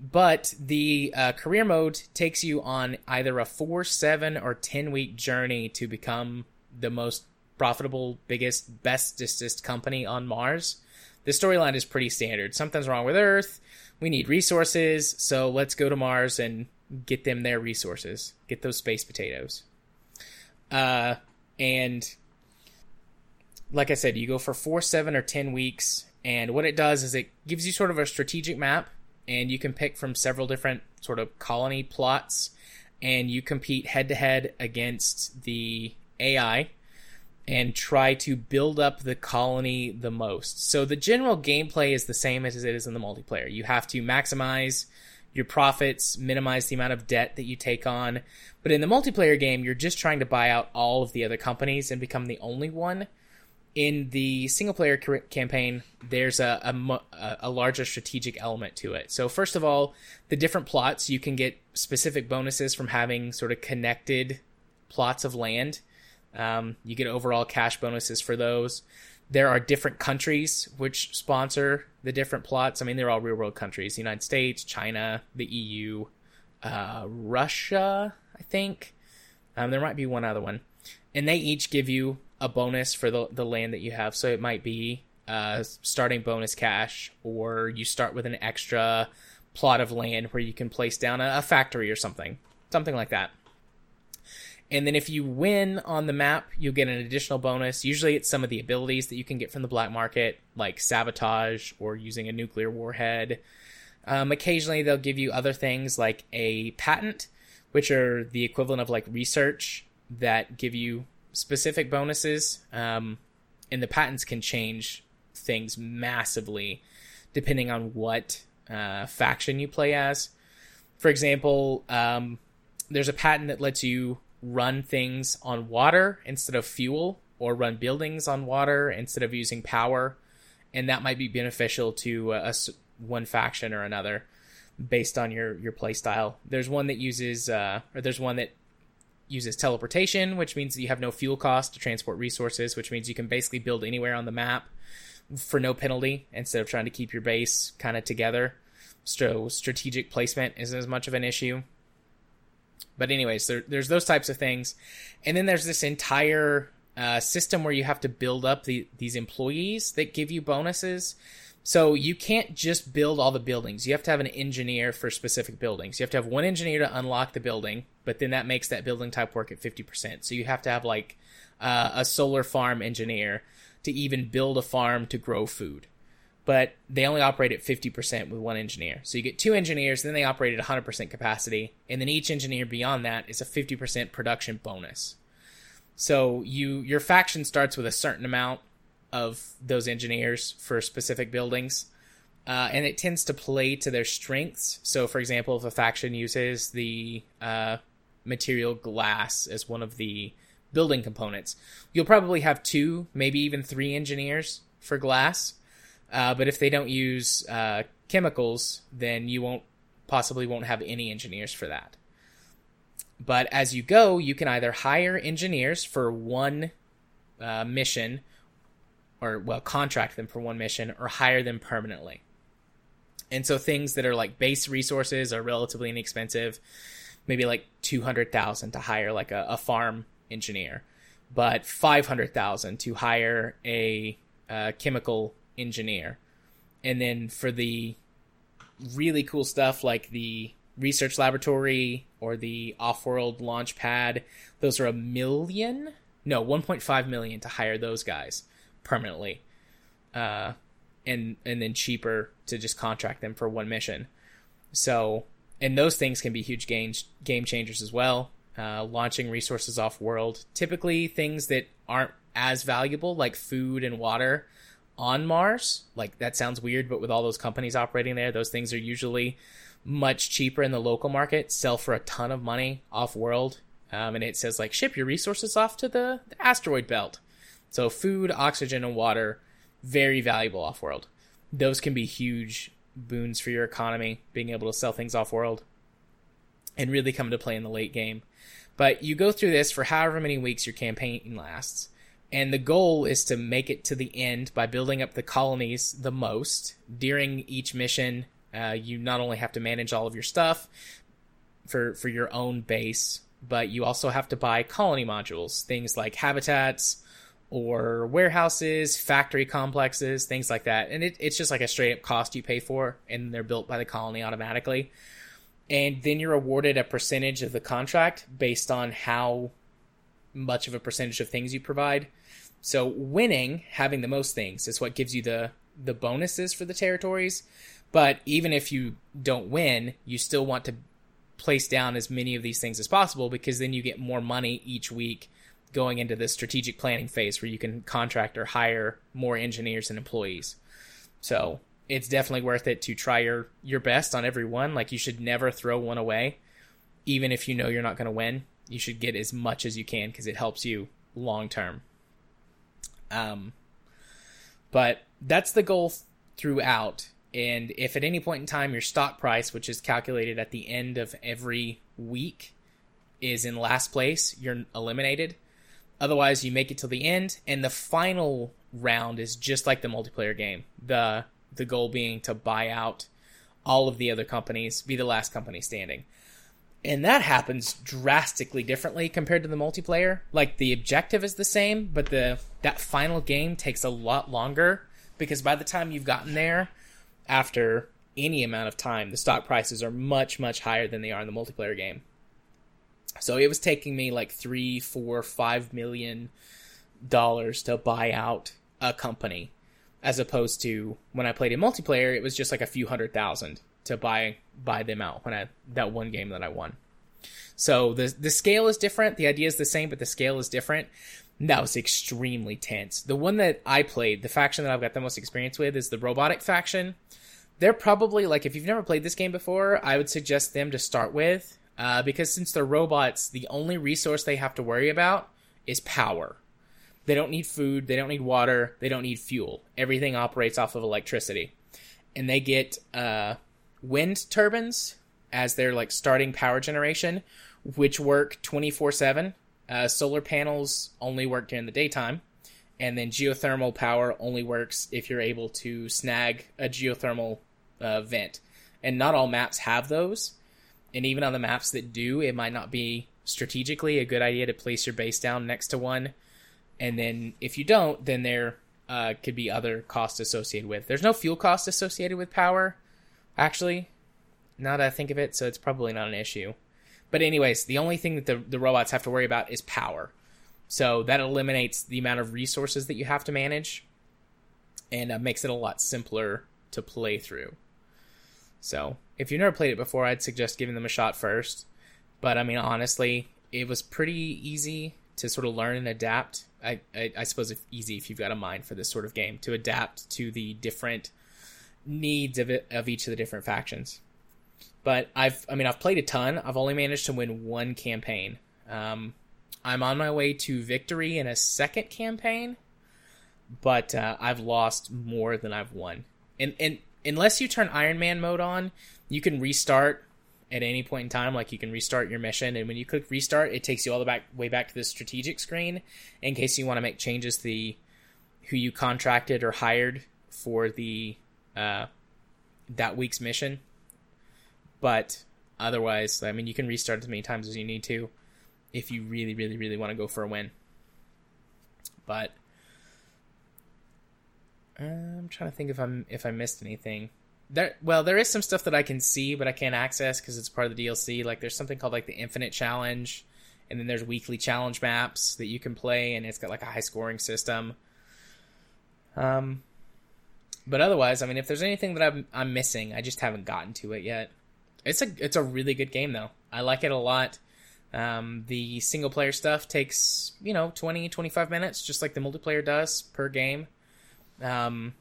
But the uh, career mode takes you on either a four, seven, or ten week journey to become the most profitable, biggest, bestestest company on Mars. The storyline is pretty standard. Something's wrong with Earth. We need resources, so let's go to Mars and get them their resources, get those space potatoes. Uh, and like I said, you go for four, seven, or ten weeks, and what it does is it gives you sort of a strategic map, and you can pick from several different sort of colony plots, and you compete head to head against the AI and try to build up the colony the most. So the general gameplay is the same as it is in the multiplayer. You have to maximize your profits, minimize the amount of debt that you take on. But in the multiplayer game, you're just trying to buy out all of the other companies and become the only one. In the single player campaign, there's a, a, a larger strategic element to it. So, first of all, the different plots, you can get specific bonuses from having sort of connected plots of land. Um, you get overall cash bonuses for those there are different countries which sponsor the different plots. I mean, they're all real world countries: the United States, China, the EU, uh, Russia. I think um, there might be one other one, and they each give you a bonus for the the land that you have. So it might be uh, starting bonus cash, or you start with an extra plot of land where you can place down a, a factory or something, something like that. And then if you win on the map, you'll get an additional bonus. Usually it's some of the abilities that you can get from the black market, like sabotage or using a nuclear warhead. Um, occasionally they'll give you other things like a patent, which are the equivalent of like research that give you specific bonuses. Um, and the patents can change things massively depending on what uh, faction you play as. For example, um, there's a patent that lets you run things on water instead of fuel or run buildings on water instead of using power and that might be beneficial to a, a one faction or another based on your your play style there's one that uses uh, or there's one that uses teleportation which means you have no fuel cost to transport resources which means you can basically build anywhere on the map for no penalty instead of trying to keep your base kind of together. So strategic placement isn't as much of an issue. But anyways, there, there's those types of things, and then there's this entire uh, system where you have to build up the, these employees that give you bonuses. So you can't just build all the buildings. You have to have an engineer for specific buildings. You have to have one engineer to unlock the building, but then that makes that building type work at 50%. So you have to have like uh, a solar farm engineer to even build a farm to grow food but they only operate at 50% with one engineer. So you get two engineers, then they operate at 100% capacity, and then each engineer beyond that is a 50% production bonus. So you your faction starts with a certain amount of those engineers for specific buildings, uh, and it tends to play to their strengths. So, for example, if a faction uses the uh, material glass as one of the building components. You'll probably have two, maybe even three engineers for glass. Uh, but if they don't use uh, chemicals, then you won't possibly won't have any engineers for that. But as you go, you can either hire engineers for one uh, mission, or well, contract them for one mission, or hire them permanently. And so things that are like base resources are relatively inexpensive, maybe like two hundred thousand to hire like a, a farm engineer, but five hundred thousand to hire a, a chemical engineer, and then for the really cool stuff like the research laboratory or the off-world launch pad, those are a million, no, one point five million to hire those guys permanently. Uh, and and then cheaper to just contract them for one mission. So, and those things can be huge game game changers as well. Uh, launching resources off world, typically things that aren't as valuable, like food and water, on Mars. Like that sounds weird, but with all those companies operating there, those things are usually much cheaper in the local market, sell for a ton of money off world. Um, and it says like ship your resources off to the, the asteroid belt. So food, oxygen, and water very valuable off world. Those can be huge boons for your economy, being able to sell things off world and really come to play in the late game. But you go through this for however many weeks your campaign lasts. And the goal is to make it to the end by building up the colonies the most. During each mission, uh, you not only have to manage all of your stuff for, for your own base, but you also have to buy colony modules, things like habitats, or warehouses, factory complexes, things like that. And it, it's just like a straight up cost you pay for, and they're built by the colony automatically. And then you're awarded a percentage of the contract based on how much of a percentage of things you provide. So winning, having the most things, is what gives you the the bonuses for the territories. But even if you don't win, you still want to place down as many of these things as possible because then you get more money each week going into this strategic planning phase where you can contract or hire more engineers and employees. So it's definitely worth it to try your your best on every one. Like you should never throw one away, even if you know you're not going to win. You should get as much as you can because it helps you long term. Um, but that's the goal throughout. And if at any point in time your stock price, which is calculated at the end of every week, is in last place, you're eliminated. Otherwise, you make it till the end, and the final round is just like the multiplayer game. The the goal being to buy out all of the other companies, be the last company standing. And that happens drastically differently compared to the multiplayer. Like the objective is the same, but the that final game takes a lot longer because by the time you've gotten there, after any amount of time, the stock prices are much much higher than they are in the multiplayer game. So it was taking me like three, four, five million dollars to buy out a company, as opposed to when I played in multiplayer, it was just like a few hundred thousand to buy buy them out when I that one game that I won. So the the scale is different. The idea is the same, but the scale is different. That was extremely tense. The one that I played, the faction that I've got the most experience with, is the robotic faction. They're probably like if you've never played this game before, I would suggest them to start with uh, because since they're robots, the only resource they have to worry about is power. They don't need food, they don't need water, they don't need fuel. Everything operates off of electricity. And they get uh, wind turbines as their like starting power generation, which work 24 uh, 7. Solar panels only work during the daytime. And then geothermal power only works if you're able to snag a geothermal uh, vent. And not all maps have those and even on the maps that do, it might not be strategically a good idea to place your base down next to one. And then if you don't, then there uh, could be other costs associated with. There's no fuel cost associated with power, actually. Now that I think of it, so it's probably not an issue. But anyways, the only thing that the, the robots have to worry about is power. So that eliminates the amount of resources that you have to manage, and uh, makes it a lot simpler to play through. So if you've never played it before, I'd suggest giving them a shot first. But I mean, honestly, it was pretty easy to sort of learn and adapt. I, I, I suppose if easy if you've got a mind for this sort of game to adapt to the different needs of it, of each of the different factions. But I've I mean I've played a ton. I've only managed to win one campaign. Um, I'm on my way to victory in a second campaign, but uh, I've lost more than I've won. And and unless you turn Iron Man mode on, you can restart at any point in time. Like you can restart your mission, and when you click restart, it takes you all the back way back to the strategic screen in case you want to make changes to the who you contracted or hired for the uh, that week's mission. But otherwise, I mean, you can restart as many times as you need to if you really, really, really want to go for a win. But I'm trying to think if I'm if I missed anything. There, well, there is some stuff that I can see, but I can't access because it's part of the DLC. Like, there's something called like the Infinite Challenge, and then there's weekly challenge maps that you can play, and it's got like a high scoring system. Um, but otherwise, I mean, if there's anything that I'm I'm missing, I just haven't gotten to it yet. It's a it's a really good game though. I like it a lot. Um, the single player stuff takes, you know, 20, 25 minutes, just like the multiplayer does per game. Um,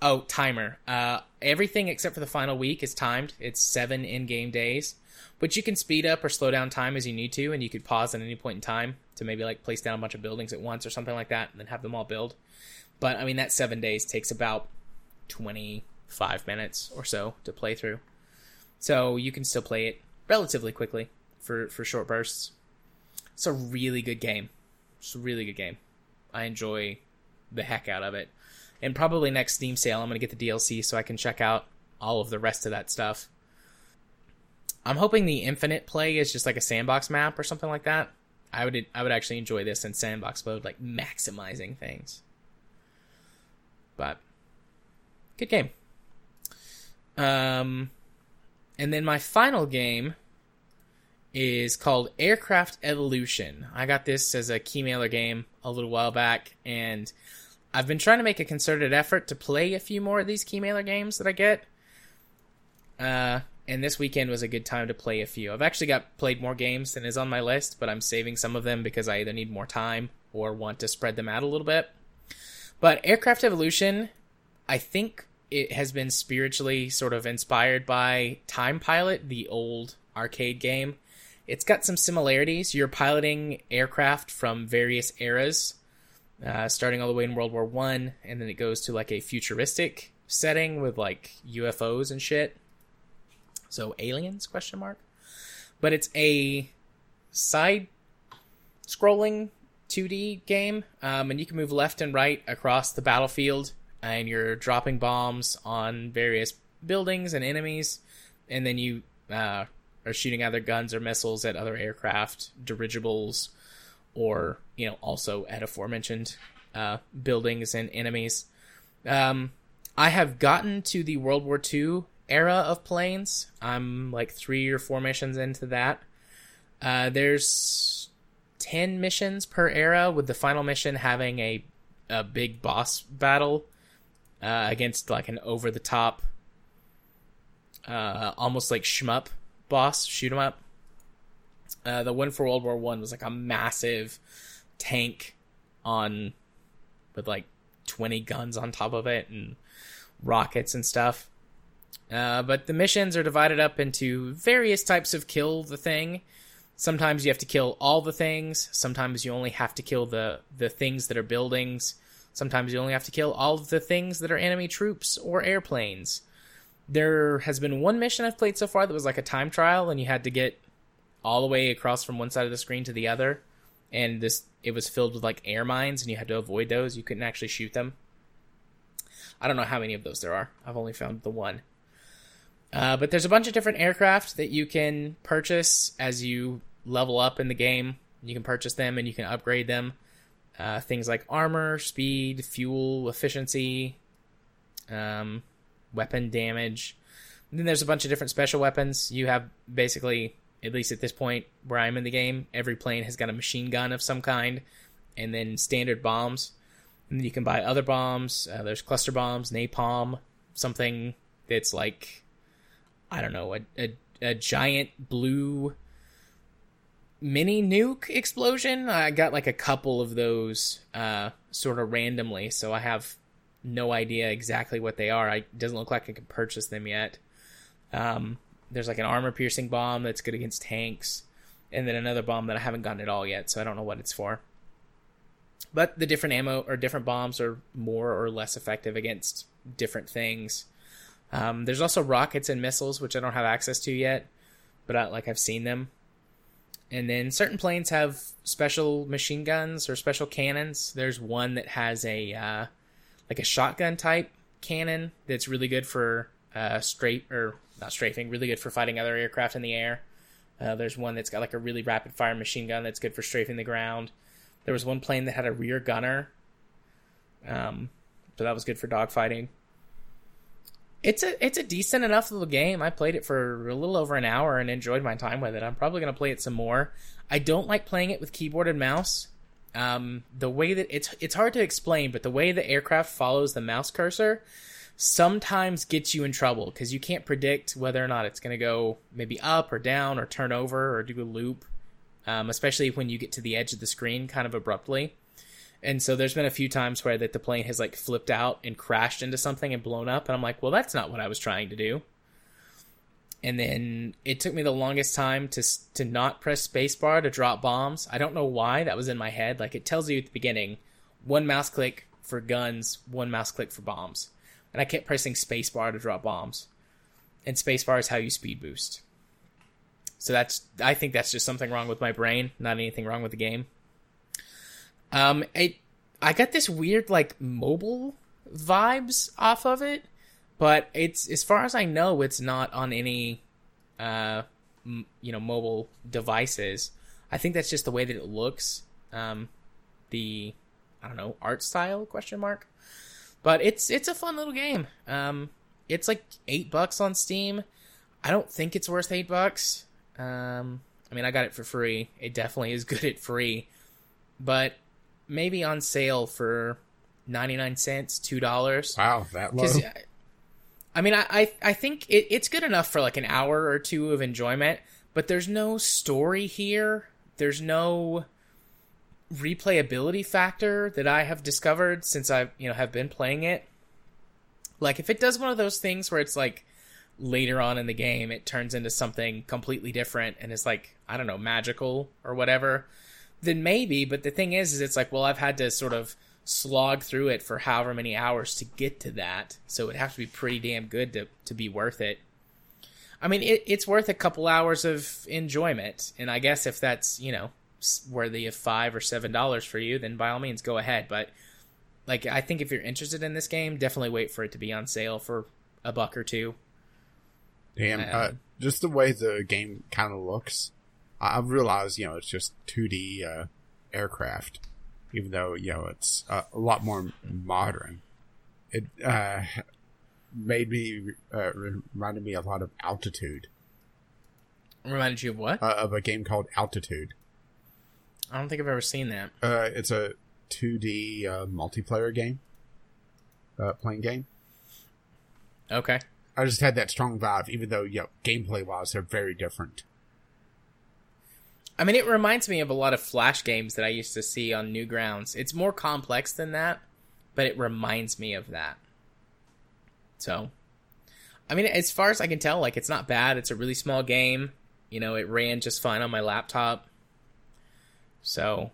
oh, timer. Uh, everything except for the final week is timed. It's seven in game days, but you can speed up or slow down time as you need to, and you could pause at any point in time to maybe like place down a bunch of buildings at once or something like that, and then have them all build. But I mean, that seven days takes about 25 minutes or so to play through. So you can still play it relatively quickly for for short bursts. It's a really good game. It's a really good game. I enjoy the heck out of it. And probably next Steam sale, I'm going to get the DLC so I can check out all of the rest of that stuff. I'm hoping the infinite play is just like a sandbox map or something like that. I would I would actually enjoy this in sandbox mode, like maximizing things. But good game. Um, and then my final game is called Aircraft Evolution. I got this as a keymailer game a little while back, and I've been trying to make a concerted effort to play a few more of these keymailer games that I get. Uh, and this weekend was a good time to play a few. I've actually got played more games than is on my list, but I'm saving some of them because I either need more time or want to spread them out a little bit. But Aircraft Evolution, I think it has been spiritually sort of inspired by Time Pilot, the old arcade game it's got some similarities. You're piloting aircraft from various eras, uh, starting all the way in World War One, and then it goes to like a futuristic setting with like UFOs and shit. So aliens? Question mark. But it's a side scrolling 2D game, um, and you can move left and right across the battlefield, and you're dropping bombs on various buildings and enemies, and then you uh, are shooting either guns or missiles at other aircraft, dirigibles, or you know also at aforementioned uh, buildings and enemies. Um, I have gotten to the World War II era of planes. I'm like three or four missions into that. Uh, there's ten missions per era, with the final mission having a a big boss battle uh, against like an over the top, uh, almost like shmup boss, shoot 'em up. Uh, the one for World War One was like a massive tank on with like twenty guns on top of it and rockets and stuff. Uh, but the missions are divided up into various types of kill the thing. Sometimes you have to kill all the things. Sometimes you only have to kill the the things that are buildings. Sometimes you only have to kill all of the things that are enemy troops or airplanes there has been one mission I've played so far that was like a time trial, and you had to get all the way across from one side of the screen to the other, and this it was filled with like air mines, and you had to avoid those. You couldn't actually shoot them. I don't know how many of those there are. I've only found the one. Uh, but there's a bunch of different aircraft that you can purchase as you level up in the game. You can purchase them and you can upgrade them. Uh, things like armor, speed, fuel, efficiency, um, weapon damage. And then there's a bunch of different special weapons. You have basically, at least at this point where I'm in the game, every plane has got a machine gun of some kind, and then standard bombs. And then you can buy other bombs. Uh, there's cluster bombs, napalm, something that's like, I don't know, a, a, a giant blue mini nuke explosion. I got like a couple of those uh, sort of randomly, so I have no idea exactly what they are. It doesn't look like I can purchase them yet. Um, there's like an armor piercing bomb that's good against tanks, and then another bomb that I haven't gotten at all yet, so I don't know what it's for. But the different ammo or different bombs are more or less effective against different things. Um, there's also rockets and missiles, which I don't have access to yet, but I, like I've seen them. And then certain planes have special machine guns or special cannons. There's one that has a uh, like a shotgun type cannon that's really good for uh, straight or not strafing, really good for fighting other aircraft in the air. Uh, there's one that's got like a really rapid fire machine gun that's good for strafing the ground. There was one plane that had a rear gunner, um, so that was good for dogfighting. It's a it's a decent enough little game. I played it for a little over an hour and enjoyed my time with it. I'm probably gonna play it some more. I don't like playing it with keyboard and mouse. Um, the way that it's it's hard to explain, but the way the aircraft follows the mouse cursor sometimes gets you in trouble because you can't predict whether or not it's going to go maybe up or down or turn over or do a loop, um, especially when you get to the edge of the screen kind of abruptly. And so there's been a few times where that the plane has like flipped out and crashed into something and blown up, and I'm like, well, that's not what I was trying to do. And then it took me the longest time to to not press spacebar to drop bombs. I don't know why that was in my head. Like it tells you at the beginning, one mouse click for guns, one mouse click for bombs, and I kept pressing spacebar to drop bombs. And spacebar is how you speed boost. So that's I think that's just something wrong with my brain, not anything wrong with the game. Um, it, I got this weird like mobile vibes off of it, but it's as far as I know, it's not on any, uh, m- you know, mobile devices. I think that's just the way that it looks. Um, the I don't know art style question mark, but it's it's a fun little game. Um, it's like eight bucks on Steam. I don't think it's worth eight bucks. Um, I mean, I got it for free. It definitely is good at free, but maybe on sale for 99 cents, $2. Wow, that low. I mean, I, I, I think it, it's good enough for like an hour or two of enjoyment, but there's no story here. There's no replayability factor that I have discovered since I, you know, have been playing it. Like if it does one of those things where it's like later on in the game it turns into something completely different and it's like, I don't know, magical or whatever, then maybe. But the thing is, is it's like, well, I've had to sort of slog through it for however many hours to get to that, so it'd have to be pretty damn good to to be worth it. I mean, it, it's worth a couple hours of enjoyment, and I guess if that's you know worthy of five or seven dollars for you, then by all means go ahead. But like, I think if you're interested in this game, definitely wait for it to be on sale for a buck or two. Damn, uh, uh, just the way the game kind of looks, I realize, you know, it's just 2D uh, aircraft, even though, you know, it's uh, a lot more modern. It uh, made me, uh, reminded me a lot of Altitude. Reminded you of what? Uh, of a game called Altitude. I don't think I've ever seen that. Uh, it's a 2D multiplayer game, playing game. Okay. I just had that strong vibe, even though, you know, gameplay wise, they're very different. I mean, it reminds me of a lot of Flash games that I used to see on Newgrounds. It's more complex than that, but it reminds me of that. So, I mean, as far as I can tell, like, it's not bad. It's a really small game. You know, it ran just fine on my laptop. So,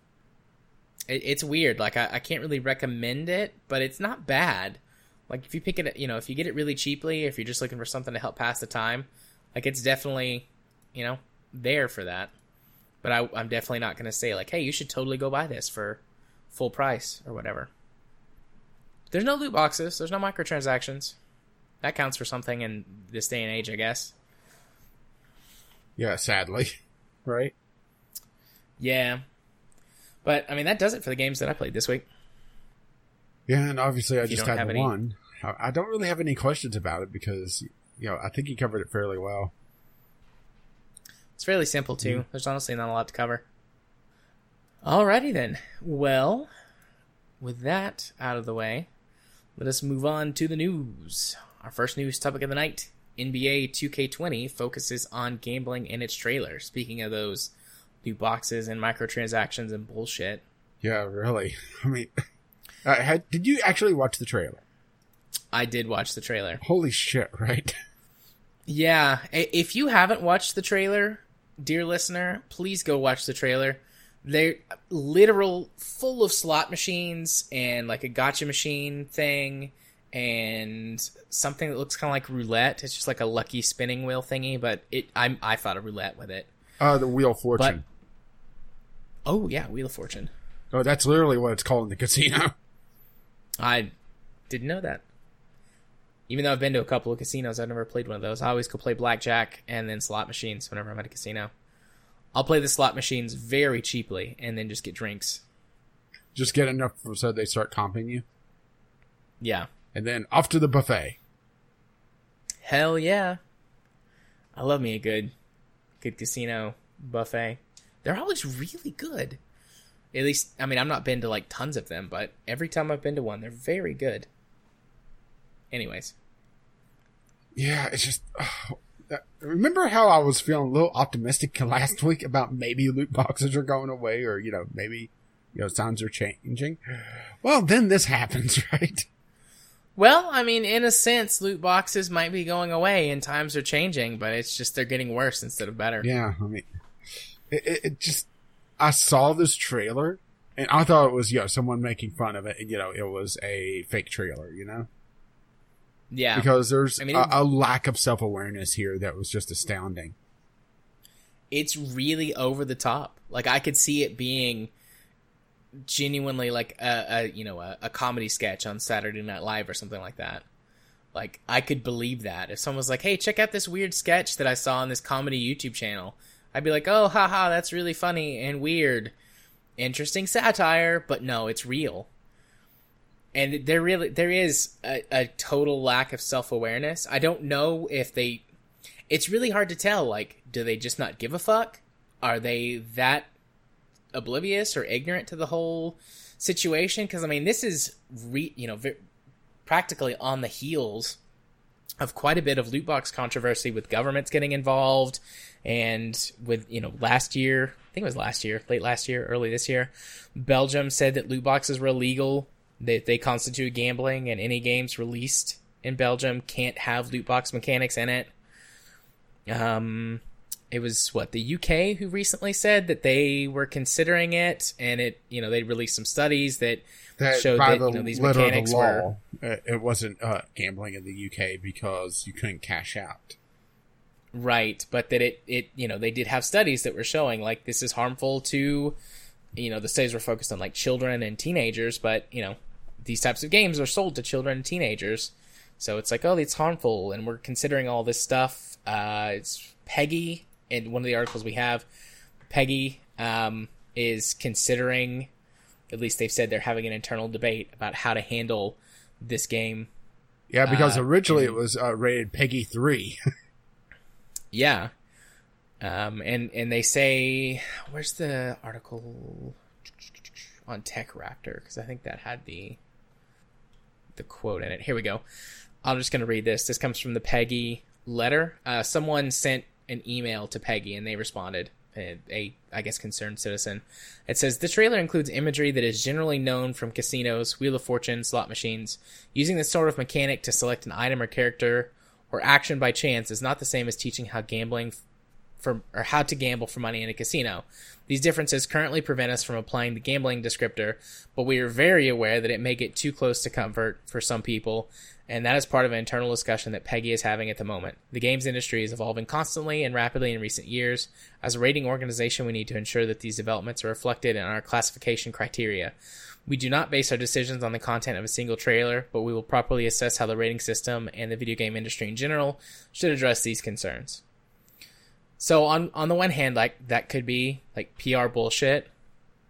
it, it's weird. Like, I, I can't really recommend it, but it's not bad. Like, if you pick it, you know, if you get it really cheaply, if you're just looking for something to help pass the time, like, it's definitely, you know, there for that. But I, I'm definitely not going to say like, hey, you should totally go buy this for full price or whatever. There's no loot boxes. There's no microtransactions. That counts for something in this day and age, I guess. Yeah, sadly. Right? Yeah. But, I mean, that does it for the games that I played this week. Yeah, and obviously I just had one. Any... I don't really have any questions about it because, you know, I think you covered it fairly well. It's fairly simple too. Mm-hmm. There's honestly not a lot to cover. Alrighty then. Well, with that out of the way, let us move on to the news. Our first news topic of the night NBA 2K20 focuses on gambling in its trailer. Speaking of those new boxes and microtransactions and bullshit. Yeah, really. I mean, uh, had, did you actually watch the trailer? I did watch the trailer. Holy shit, right? Yeah. If you haven't watched the trailer, dear listener, please go watch the trailer. They're literal full of slot machines and like a gacha machine thing and something that looks kind of like roulette. It's just like a lucky spinning wheel thingy, but it I I thought a roulette with it. Uh, the Wheel of Fortune. Oh yeah, Wheel of Fortune. oh, that's literally what it's called in the casino. I didn't know that. Even though I've been to a couple of casinos, I've never played one of those. I always go play blackjack and then slot machines whenever I'm at a casino. I'll play the slot machines very cheaply and then just get drinks. Just get enough so they start comping you, Yeah. and then off to the buffet. Hell yeah. I love me a good good casino buffet. They're always really good. At least I mean I'm not been to like tons of them, but every time I've been to one, they're very good. Anyways. Yeah, it's just. oh, that- remember how I was feeling a little optimistic last week about maybe loot boxes are going away, or you know maybe you know sounds are changing. Well, then this happens, right? Well, I mean, in a sense, loot boxes might be going away and times are changing, but it's just they're getting worse instead of better. Yeah, I mean, it, it, just. I saw this trailer and I thought it was you know someone making fun of it, you know it was a fake trailer, you know. Yeah. because there's I mean, a, a lack of self awareness here that was just astounding. it's really over the top. Like I could see it being genuinely like a, a you know a, a comedy sketch on Saturday Night Live or something like that. Like I could believe that if someone was like, "Hey, check out this weird sketch that I saw on this comedy YouTube channel," I'd be like, "Oh, haha, that's really funny and weird, interesting satire." But no, it's real. And there really there is a, a total lack of self awareness. I don't know if they it's really hard to tell. Like, do they just not give a fuck? Are they that oblivious or ignorant to the whole situation? Because I mean, this is re- you know ve- practically on the heels of quite a bit of loot box controversy with governments getting involved, and with you know last year, I think it was last year, late last year, early this year, Belgium said that loot boxes were illegal. That they constitute gambling, and any games released in Belgium can't have loot box mechanics in it. Um, it was what the UK who recently said that they were considering it, and it you know they released some studies that That showed that the you know these of the mechanics law, were it, it wasn't uh, gambling in the UK because you couldn't cash out. right, but that it it you know they did have studies that were showing like this is harmful to you know the studies were focused on like children and teenagers, but you know these types of games are sold to children and teenagers. So it's like, oh, it's harmful, and we're considering all this stuff. Uh, it's PEGI, in one of the articles we have, PEGI um, is considering, at least they've said they're having an internal debate about how to handle this game. Yeah, because Uh, originally and- it was uh, rated PEGI three. Yeah. Um, and, and they say, where's the article on Tech Raptor? Because I think that had the the quote in it. Here we go. I'm just going to read this. This comes from the PEGI letter. Uh, someone sent an email to PEGI and they responded. A, I guess, concerned citizen. It says the trailer includes imagery that is generally known from casinos, Wheel of Fortune, slot machines. Using this sort of mechanic to select an item or character or action by chance is not the same as teaching how gambling for or how to gamble for money in a casino. These differences currently prevent us from applying the gambling descriptor, but we are very aware that it may get too close to comfort for some people, and that is part of an internal discussion that PEGI is having at the moment. The games industry is evolving constantly and rapidly in recent years. As a rating organization, we need to ensure that these developments are reflected in our classification criteria. We do not base our decisions on the content of a single trailer, but we will properly assess how the rating system and the video game industry in general should address these concerns. So on on the one hand, like that could be like PR bullshit,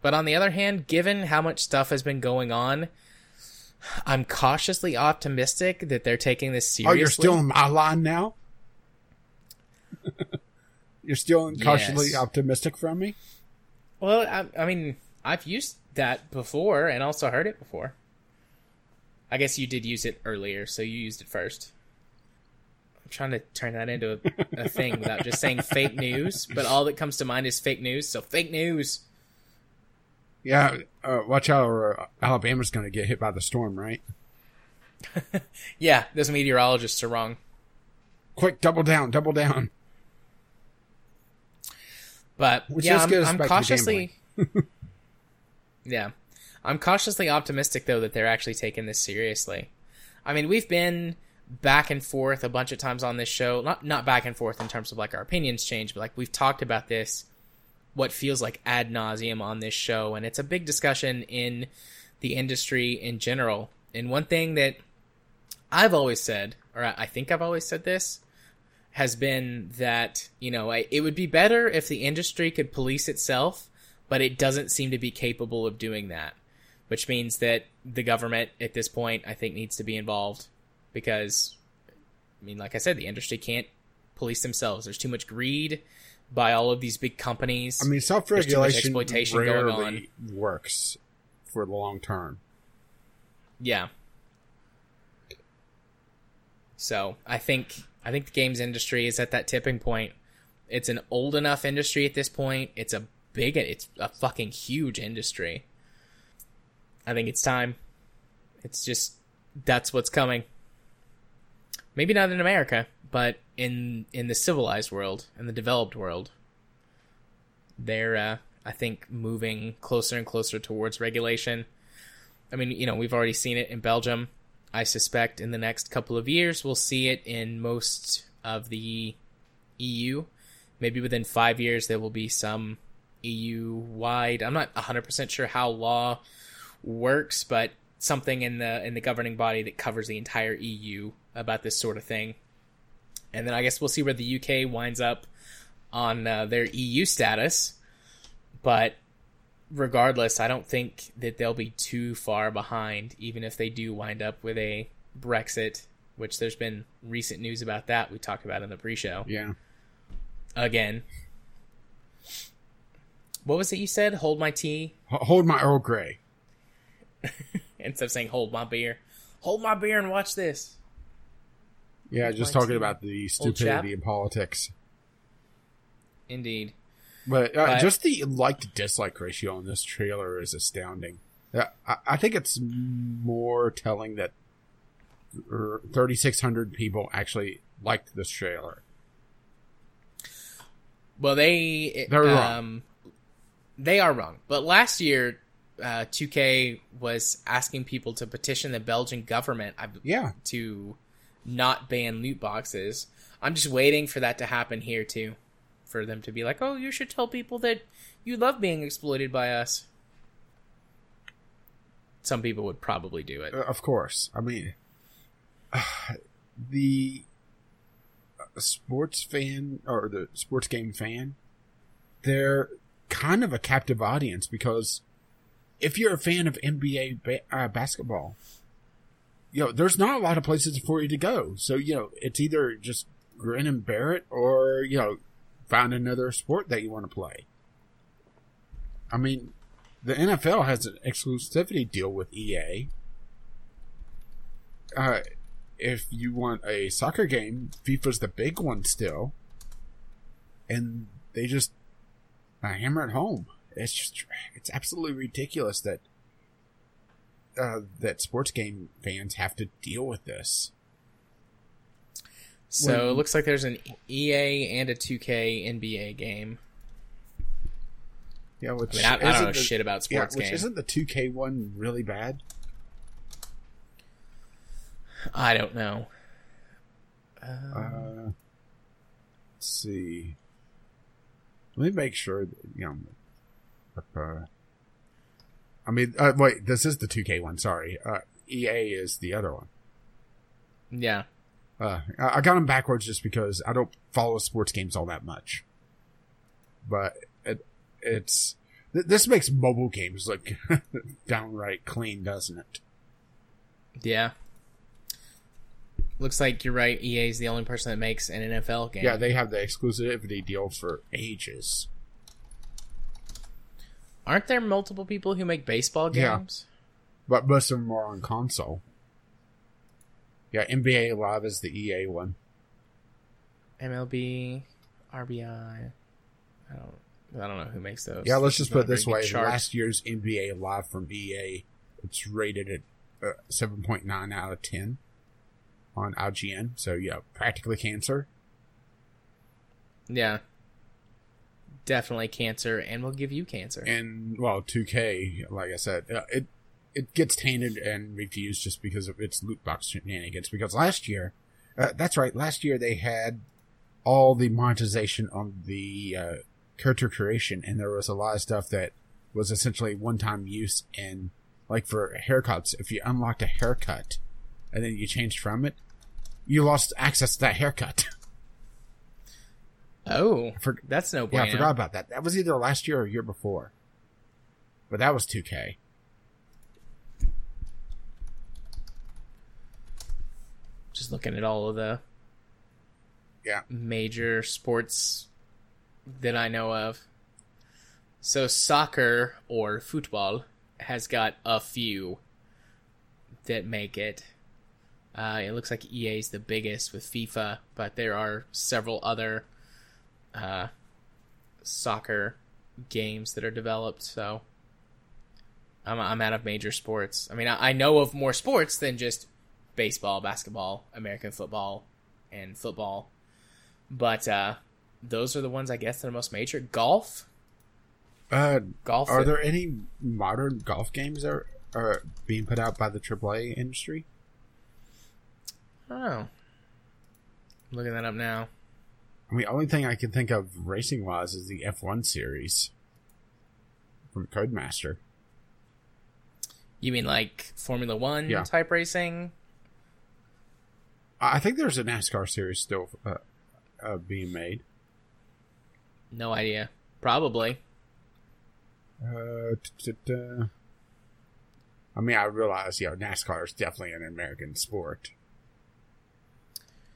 but on the other hand, given how much stuff has been going on, I'm cautiously optimistic that they're taking this seriously. oh, you're still in my line now. you're still cautiously Yes. optimistic from me. well. I, I mean, I've used that before and also heard it before. I guess you did use it earlier, so you used it first. I'm trying to turn that into a, a thing without just saying fake news, but all that comes to mind is fake news. So fake news. Yeah, uh, watch out, or Alabama's going to get hit by the storm, right? Yeah, those meteorologists are wrong. Quick, double down, double down. But Which yeah, I'm, I'm cautiously. yeah, I'm cautiously optimistic though that they're actually taking this seriously. I mean, we've been back and forth a bunch of times on this show. Not not back and forth in terms of like our opinions change, but like we've talked about this, what feels like ad nauseum on this show, and it's a big discussion in the industry in general. And one thing that I've always said, or I think I've always said this, has been that you know it would be better if the industry could police itself, but it doesn't seem to be capable of doing that. Which means that the government at this point, I think, needs to be involved because, I mean, like I said, the industry can't police themselves. There's too much greed by all of these big companies. I mean, self regulation exploitation going rarely works for the long term. Yeah. So I think I think the games industry is at that tipping point. It's an old enough industry at this point. It's a big it's a fucking huge industry. I think it's time. It's just that's what's coming. Maybe not in America, but in in the civilized world, and the developed world, they're uh, I think moving closer and closer towards regulation. I mean, you know, we've already seen it in Belgium. I suspect in the next couple of years we'll see it in most of the EU. Maybe within five years there will be some EU wide. I'm not 100% sure how law works, but something in the in the governing body that covers the entire EU about this sort of thing. And then I guess we'll see where the UK winds up on uh, their EU status. But regardless, I don't think that they'll be too far behind, even if they do wind up with a Brexit, which there's been recent news about that we talked about in the pre-show. Yeah. Again. What was it you said? Hold my tea hold my Earl Grey. instead of saying hold my beer. Hold my beer and watch this. Yeah, just talking about the stupidity in politics. Indeed. But, uh, But- just the like to dislike ratio on this trailer is astounding. I, I think it's more telling that er, 3,600 people actually liked this trailer. Well, they They're wrong. um, they are wrong. But last year, uh, 2K was asking people to petition the Belgian government I- Yeah, to not ban loot boxes. I'm just waiting for that to happen here too, for them to be like, "Oh, you should tell people that you love being exploited by us." Some people would probably do it. uh, of course. I mean, the sports fan or the sports game fan, they're kind of a captive audience because if you're a fan of NBA ba- uh, basketball, you know, there's not a lot of places for you to go. So, you know, it's either just grin and bear it or, you know, find another sport that you want to play. I mean, the NFL has an exclusivity deal with EA. Uh, if you want a soccer game, FIFA's the big one still. And they just hammer it home. It's just, it's absolutely ridiculous that uh, that sports game fans have to deal with this. So When- it looks like there's an EA and a 2K NBA game. Yeah, which I mean, I, I don't know the- shit about Yeah, sports which games. isn't the 2K one really bad? I don't know. Uh, let's see. Let me make sure that, you know. Uh, I mean, uh, wait, this is the 2K one. Sorry. Uh, EA is the other one. Yeah. Uh, I got them backwards just because I don't follow sports games all that much. But it, it's th- this makes mobile games look downright clean, doesn't it? Yeah. Looks like you're right. EA is the only person that makes an NFL game. Yeah, they have the exclusivity deal for ages. Aren't there multiple people who make baseball games? Yeah. But most of them are on console. Yeah, NBA Live is the EA one. MLB, RBI. I don't. I don't know who makes those. Yeah, let's just put it this way: chart. last year's NBA Live from EA, it's rated at uh, seven point nine out of ten on IGN. So yeah, practically cancer. Yeah. Definitely cancer and will give you cancer. And well, 2K, like I said, uh, it it gets tainted and refused just because of its loot box shenanigans. Because last year, uh, that's right, last year they had all the monetization on the uh, character creation, and there was a lot of stuff that was essentially one-time use. And like for haircuts, if you unlocked a haircut and then you changed from it, you lost access to that haircut. oh, For- that's no yeah. I forgot about that. That was either last year or year before, but that was 2K. Just looking at all of the Yeah. major sports that I know of. So soccer or football has got a few that make it. Uh, it looks like EA is the biggest with FIFA, but there are several other uh, soccer games that are developed. So I'm I'm out of major sports. I mean, I, I know of more sports than just baseball, basketball, American football, and football. But uh, those are the ones I guess that are most major. Golf, Uh, golf. Are there any modern golf games that are, are being put out by the AAA industry? I don't know. I'm looking that up now. I mean, only thing I can think of racing wise is the F1 series from Codemaster. You mean like Formula One Yeah. type racing? I think there's a NASCAR series still uh, uh, being made. No idea. Probably. Uh, t- t- t- I mean, I realize, you know, NASCAR is definitely an American sport.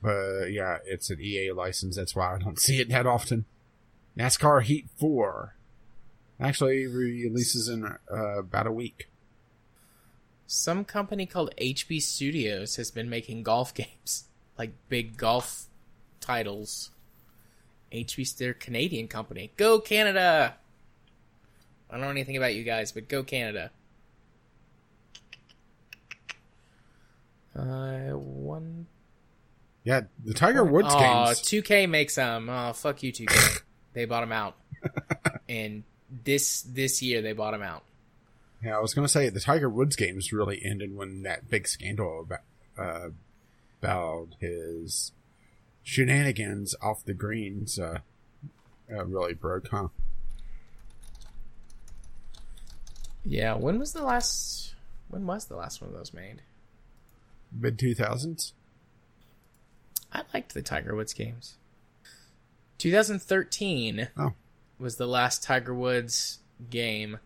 But yeah, it's an EA license. That's why I don't see it that often. NASCAR Heat 4 actually releases in uh, about a week. Some company called HB Studios has been making golf games, like big golf titles. HB, they're Canadian company. Go Canada! I don't know anything about you guys, but go Canada. Uh, one. Yeah, the Tiger Woods Oh, games. 2K makes them. Oh, fuck you, 2K. they bought them out, and this this year they bought them out. Yeah, I was going to say the Tiger Woods games really ended when that big scandal about, uh, about his shenanigans off the greens uh, uh, really broke, huh? Yeah, when was the last? When was the last one of those made? Mid 2000s? I liked the Tiger Woods games. 2013 Oh. was the last Tiger Woods game.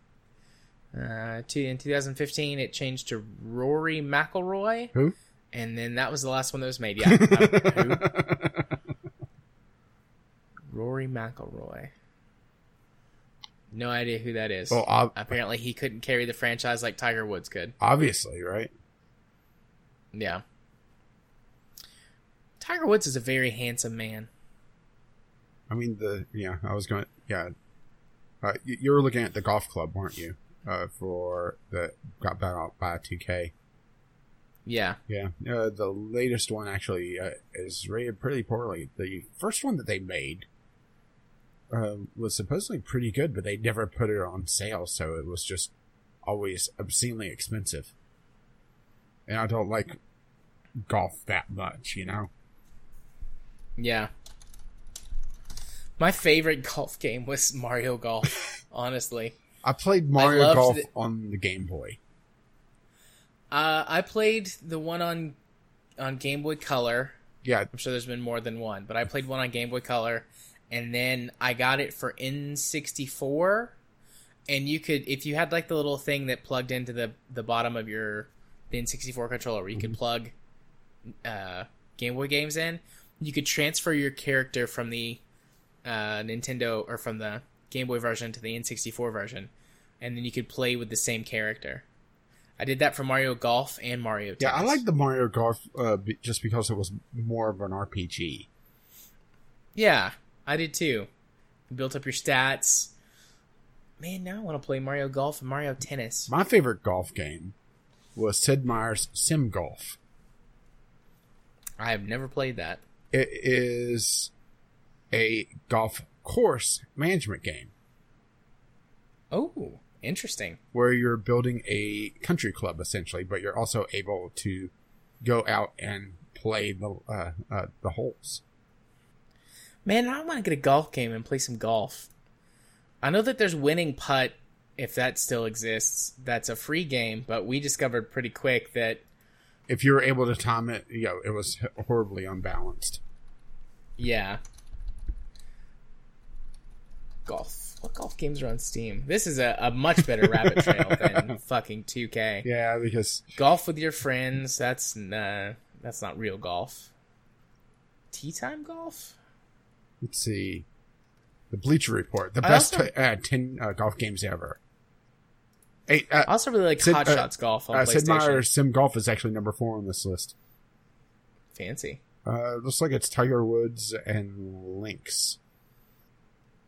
Uh, to, in 2015, it changed to Rory McIlroy, Who? and then that was the last one that was made. Yeah? Rory McIlroy. No idea who that is. well, ob- Apparently, he couldn't carry the franchise like Tiger Woods could. obviously, right? Yeah. Tiger Woods is a very handsome man. I mean, the, yeah, I was going yeah. Uh, you, you were looking at the golf club, weren't you? Uh, for the, got bought out by 2K. Yeah. Yeah, uh, the latest one actually uh, is rated pretty poorly. The first one that they made uh, was supposedly pretty good, but they never put it on sale, so it was just always obscenely expensive. And I don't like golf that much, you know. Yeah. My favorite golf game was Mario Golf, honestly. I played Mario loved Golf the- on the Game Boy. Uh, I played the one on on Game Boy Color. Yeah, I'm sure there's been more than one, but I played one on Game Boy Color, and then I got it for N64. And you could, if you had like the little thing that plugged into the the bottom of your the N64 controller, where you could plug uh, Game Boy games in, you could transfer your character from the uh, Nintendo or from the Game Boy version to the N64 version, and then you could play with the same character. I did that for Mario Golf and Mario Tennis. yeah, I like the Mario Golf uh, be- just because it was more of an RPG. Yeah, I did too. You built up your stats. Man, now I want to play Mario Golf and Mario Tennis. My favorite golf game was Sid Meier's Sim Golf. I have never played that. It is a golf course management game Oh, interesting. where you're building a country club essentially, but you're also able to go out and play the uh, uh, the holes. Man, I want to get a golf game and play some golf. I know that there's Winning Putt, if that still exists. That's a free game, but we discovered pretty quick that If you were able to time it, you know, it was horribly unbalanced. yeah, golf. What golf games are on Steam? This is a, a much better rabbit trail than fucking 2K. Yeah, because Golf with your friends. That's nah, that's not real golf. Tea time golf. let's see, the Bleacher Report, the I best also- t- uh, ten uh, golf games ever. Uh, I also really like Sid- Hot uh, Shots golf on uh, Sid PlayStation. Meier's Sim Golf is actually number four on this list. Fancy. Uh, looks like it's Tiger Woods and Links.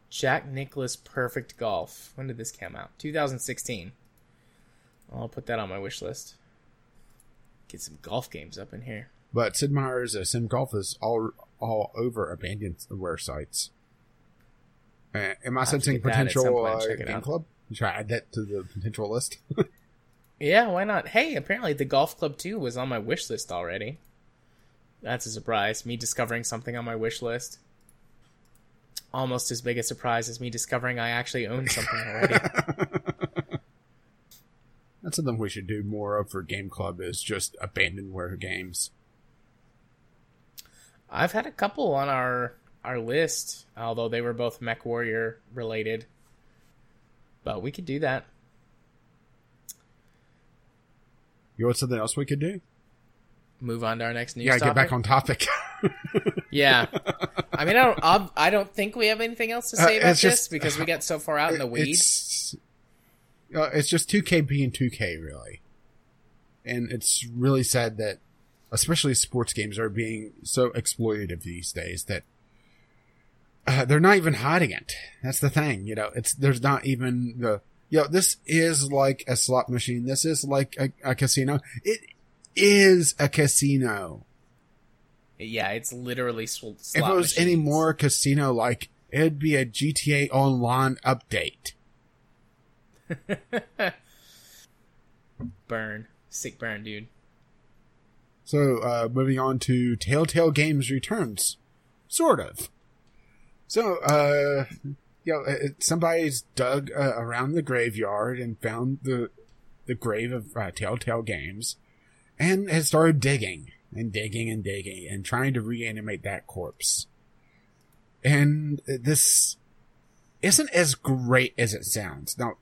Jack Nicklaus Perfect Golf. When did this come out? 2016. I'll put that on my wish list. Get some golf games up in here. But Sid Meier's uh, Sim Golf is all all over abandonware sites. Uh, am I sensing get that at some potential uh, game out. club? I add that to the potential list? Yeah, why not? Hey, apparently the Golf Club 2 was on my wish list already. That's a surprise. Me discovering something on my wish list. Almost as big a surprise as me discovering I actually own something already. That's something we should do more of for Game Club is just abandonware games. I've had a couple on our our list, although they were both Mech Warrior related. But we could do that. You want something else we could do? Move on to our next news. yeah, get back on topic. Yeah, I mean, I don't. I'll, I don't think we have anything else to say Uh, about it's this just- because we got so far out in the weeds. It's, uh, it's just 2K being 2K, really. And it's really sad that, especially sports games, are being so exploitative these days that uh, they're not even hiding it. That's the thing, you know. It's there's not even the you know. This is like a slot machine. This is like a, a casino. It is a casino. Yeah, it's literally sl- if it was any more casino like, it'd be a GTA Online update. burn, sick burn, dude. So, uh, moving on to Telltale Games Returns. Sort of. So, uh, you know, somebody's dug uh, around the graveyard and found the, the grave of uh, Telltale Games and has started digging and digging and digging and trying to reanimate that corpse. And this isn't as great as it sounds. Now,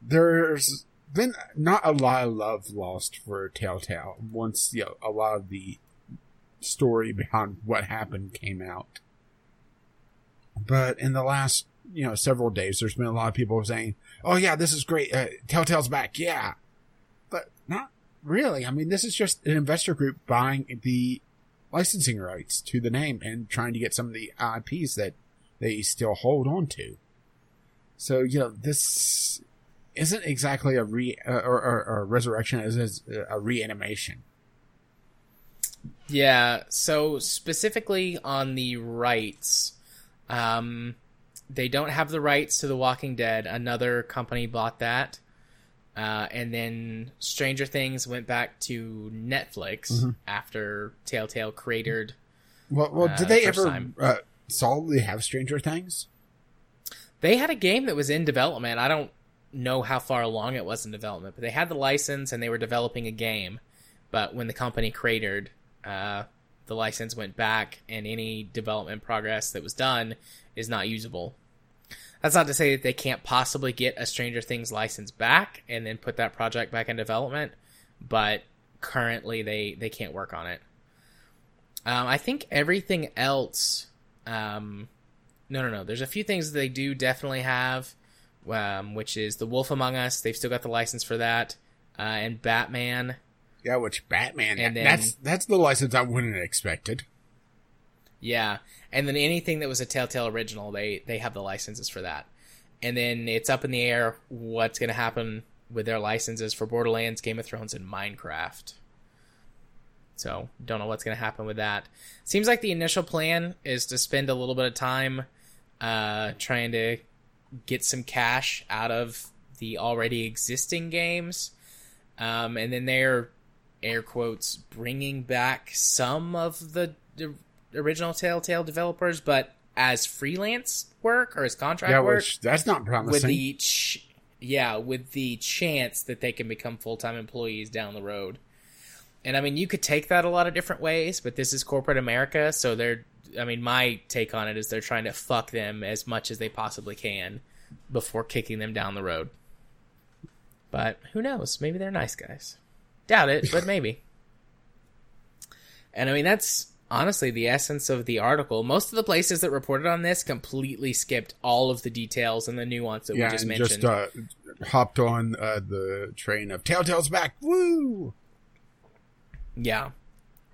there's been not a lot of love lost for Telltale once you know, a lot of the story behind what happened came out. But in the last, you know, several days, there's been a lot of people saying, "Oh yeah, this is great. Uh, Telltale's back." Yeah, but not really. I mean, this is just an investor group buying the licensing rights to the name and trying to get some of the IPs that they still hold on to. So you know, this isn't exactly a re uh, or, or, or resurrection; is a reanimation. Yeah, so specifically on the rights, um, they don't have the rights to The Walking Dead. Another company bought that. Uh, and then Stranger Things went back to Netflix Mm-hmm. after Telltale cratered. Well, well, Uh, did they ever uh, solidly have Stranger Things? They had a game that was in development. I don't know how far along it was in development, but they had the license and they were developing a game. But when the company cratered, uh, the license went back, and any development progress that was done is not usable. That's not to say that they can't possibly get a Stranger Things license back and then put that project back in development, but currently they they can't work on it. Um, I think everything else. Um, no, no, no. There's a few things they do definitely have, um, which is The Wolf Among Us. They've still got the license for that, uh, and Batman. Yeah, which Batman? And then- that's that's the license I wouldn't have expected. Yeah, and then anything that was a Telltale original, they they have the licenses for that. And then it's up in the air what's going to happen with their licenses for Borderlands, Game of Thrones, and Minecraft. So don't know what's going to happen with that. Seems like the initial plan is to spend a little bit of time uh, trying to get some cash out of the already existing games. Um, and then they're air quotes bringing back some of the, original Telltale developers, but as freelance work or as contract Yeah, work which that's not with promising. the ch- yeah with the chance that they can become full-time employees down the road. And i mean you could take that a lot of different ways but this is corporate america so they're i mean my take on it is they're trying to fuck them as much as they possibly can before kicking them down the road. But who knows? Maybe they're nice guys doubt it but maybe and i mean that's honestly the essence of the article most of the places that reported on this completely skipped all of the details and the nuance that yeah, we just and mentioned just uh, hopped on uh, the train of Telltale's back. Woo! Yeah.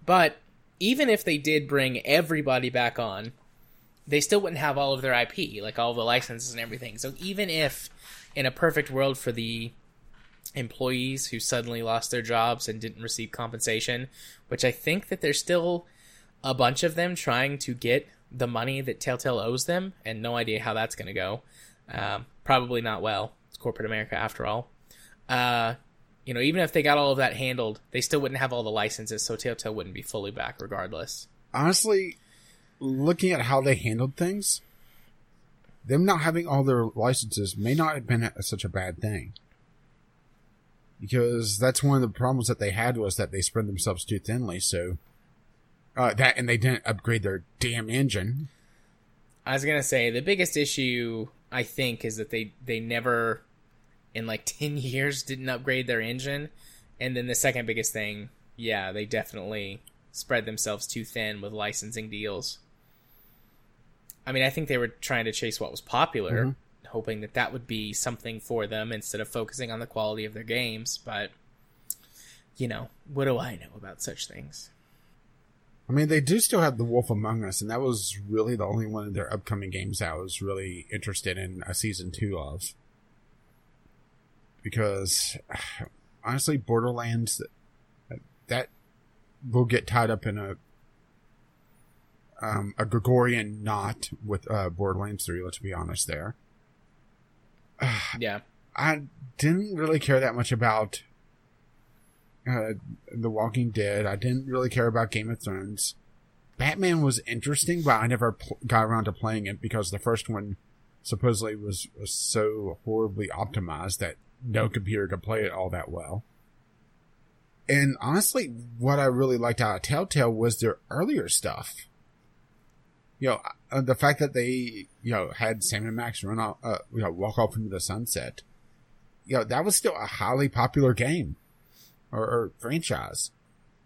But even if they did bring everybody back on, they still wouldn't have all of their IP, like all the licenses and everything. So even if in a perfect world for the employees who suddenly lost their jobs and didn't receive compensation, which I think that there's still a bunch of them trying to get the money that Telltale owes them, and no idea how that's going to go. Um, probably not well. It's corporate America after all. Uh, you know, even if they got all of that handled, they still wouldn't have all the licenses, so Telltale wouldn't be fully back regardless. Honestly, looking at how they handled things, them not having all their licenses may not have been such a bad thing. Because that's one of the problems that they had was that they spread themselves too thinly. So uh, that and they didn't upgrade their damn engine. I was gonna say the biggest issue I think is that they they never in like ten years didn't upgrade their engine, and then the second biggest thing, yeah, they definitely spread themselves too thin with licensing deals. I mean, I think they were trying to chase what was popular, Mhm. Hoping that that would be something for them instead of focusing on the quality of their games. But you know, what do I know about such things? I mean, they do still have The Wolf Among Us, and that was really the only one of their upcoming games that I was really interested in a season two of. Because, honestly, Borderlands, that will get tied up in a um, a Gregorian knot with uh, Borderlands 3, let's be honest there. Yeah, I didn't really care that much about uh, The Walking Dead. I didn't really care about Game of Thrones. Batman was interesting, but I never pl- got around to playing it because the first one supposedly was, was so horribly optimized that no computer could play it all that well. And honestly, what I really liked out of Telltale was their earlier stuff. You know, uh, the fact that they, you know, had Sam and Max run off, uh, you know, walk off into the sunset. You know, that was still a highly popular game or, or franchise.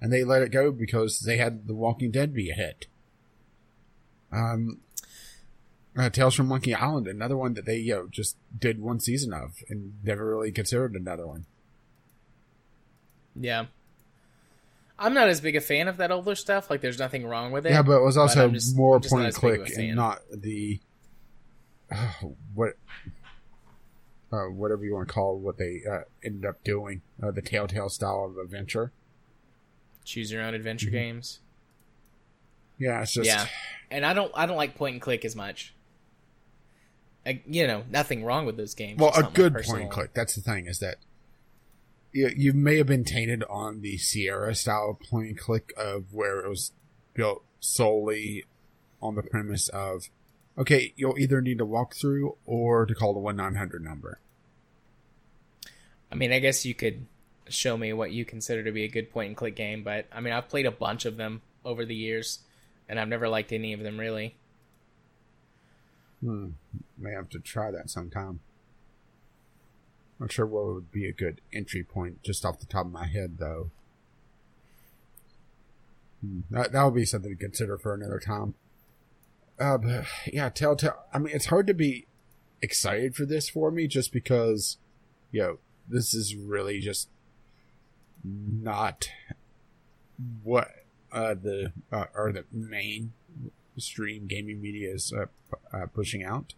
And they let it go because they had The Walking Dead be a hit. Um, uh, Tales from Monkey Island, another one that they, you know, just did one season of and never really considered another one. yeah. I'm not as big a fan of that older stuff. Like, there's nothing wrong with it. Yeah, but it was also just- more point and as big of a click and not the uh, what uh, whatever you want to call what they uh, ended up doing uh, the Telltale style of adventure. choose your own adventure Mhm. games. Yeah, it's just Yeah. And I don't I don't like point and click as much. I, you know, nothing wrong with those games. well a good point and click. That's the thing is that you, you may have been tainted on the Sierra style point and click of where it was built solely on the premise of okay, you'll either need to walk through or to call the one nine hundred number. I mean, I guess you could show me what you consider to be a good point and click game, but I mean, I've played a bunch of them over the years, and I've never liked any of them really. Hmm. May have to try that sometime. Not sure what would be a good entry point just off the top of my head, though. Hmm. That that would be something to consider for another time. Uh, but yeah, Telltale. I mean, it's hard to be excited for this for me just because, you know, this is really just not what uh, the uh, or the main stream gaming media is uh, uh, pushing out.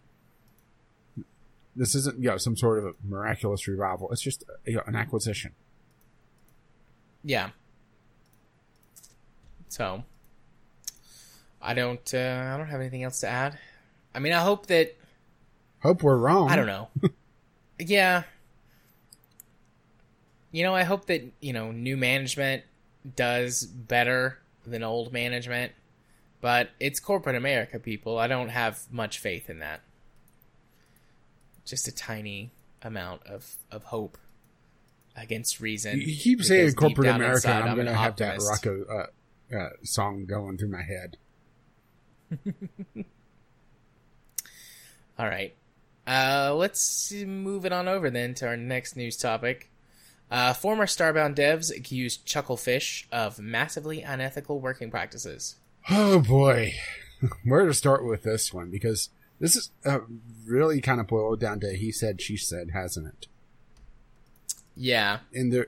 This isn't you know some sort of a miraculous revival. It's just you know, an acquisition. Yeah. So, I don't uh, I don't have anything else to add. I mean, I hope that Hope we're wrong. I don't know. yeah. You know, I hope that, you know, new management does better than old management, but it's corporate America, people. I don't have much faith in that. Just a tiny amount of, of hope against reason. You keep saying corporate America, inside, and I'm going to have that. Rocco uh, uh, song going through my head. All right. Uh, let's move it on over then to our next news topic. Uh, former Starbound devs accused Chucklefish of massively unethical working practices. Oh boy, where to start with this one? Because this is uh, really kind of boiled down to he said, she said, hasn't it? Yeah, And there,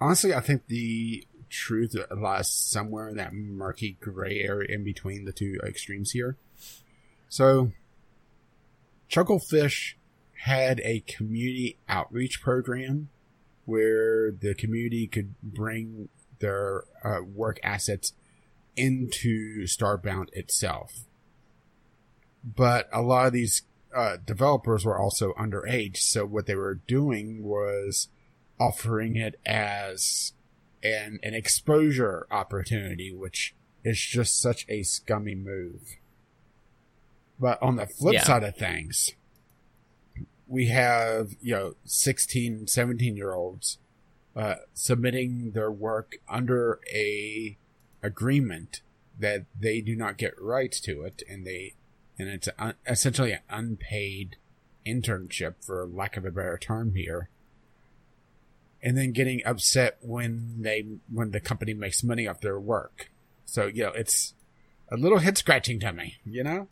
honestly, I think the truth lies somewhere in that murky gray area in between the two extremes here. So, Chucklefish had a community outreach program where the community could bring their uh, work assets into Starbound itself. But a lot of these uh, developers were also underage, so what they were doing was offering it as an an exposure opportunity, which is just such a scummy move. But on the flip Yeah. side of things, we have, you know, 16, 17 year olds, uh, submitting their work under a agreement that they do not get rights to it and they, and it's un, essentially an unpaid internship for lack of a better term here. And then getting upset when they, when the company makes money off their work. So, you know, it's a little head scratching to me, you know?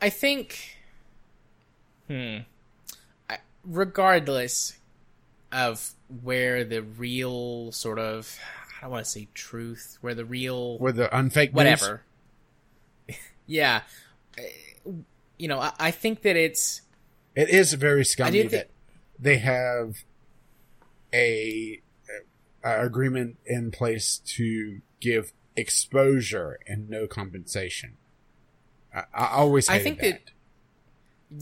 I think. Hmm. I, regardless of where the real sort of, I don't want to say truth, where the real where the unfake whatever. Yeah, you know, I, I think that it's It is very scummy that they have a, a agreement in place to give exposure and no compensation. I, I always I think that. that-